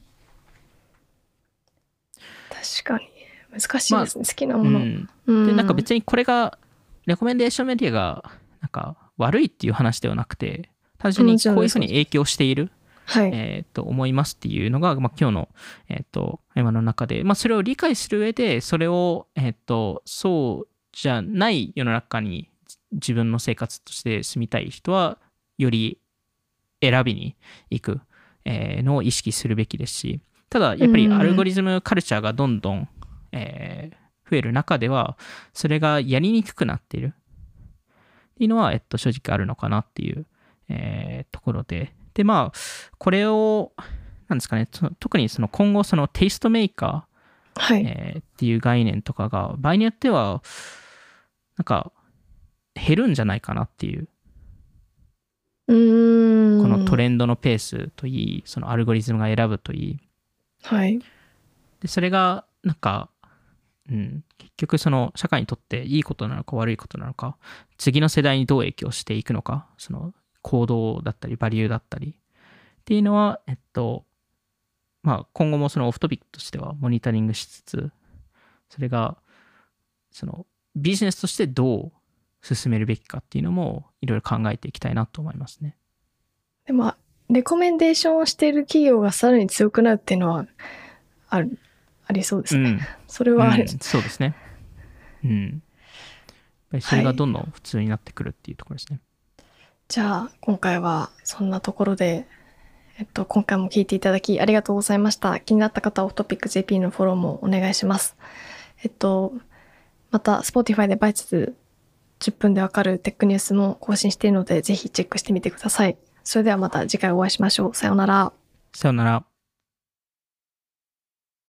確かに難しいですね、好きなもの、うん。うん。で、なんか別にこれが、レコメンデーションメディアが、なんか悪いっていう話ではなくて、単純にこういうふうに影響しているはい、えーと思いますっていうのが、まあ、今日の、えー、と会話の中で、まあ、それを理解する上でそれを、えー、とそうじゃない世の中に自分の生活として住みたい人はより選びに行く、えーのを意識するべきですしただやっぱりうん。アルゴリズムカルチャーがどんどん、えー増える中ではそれがやりにくくなっている。っていうのは、えっと、正直あるのかなっていう、えーところで。でまあこれをなんですかね特にその今後そのテイストメーカー、はい、えーっていう概念とかが場合によってはなんか減るんじゃないかなっていう。うーん。このトレンドのペースといいそのアルゴリズムが選ぶといい。はい。でそれがなんか、うん、結局その社会にとっていいことなのか悪いことなのか次の世代にどう影響していくのかその行動だったりバリューだったりっていうのはえっとまあ今後もそのオフトピックとしてはモニタリングしつつそれがそのビジネスとしてどう進めるべきかっていうのもいろいろ考えていきたいなと思いますね。でもレコメンデーションをしている企業がさらに強くなるっていうのはあるありそうですね、うんそれはある、うんそうですね。うん。それがどんどん普通になってくるっていうところですね。じゃあ今回はそんなところでえっと、今回も聞いていただきありがとうございました。気になった方はオフトピック JP のフォローもお願いします。えっと、また、Spotify でバイツ10分でわかるテックニュースも更新しているので、ぜひチェックしてみてください。それではまた次回お会いしましょう。さようなら。さよなら。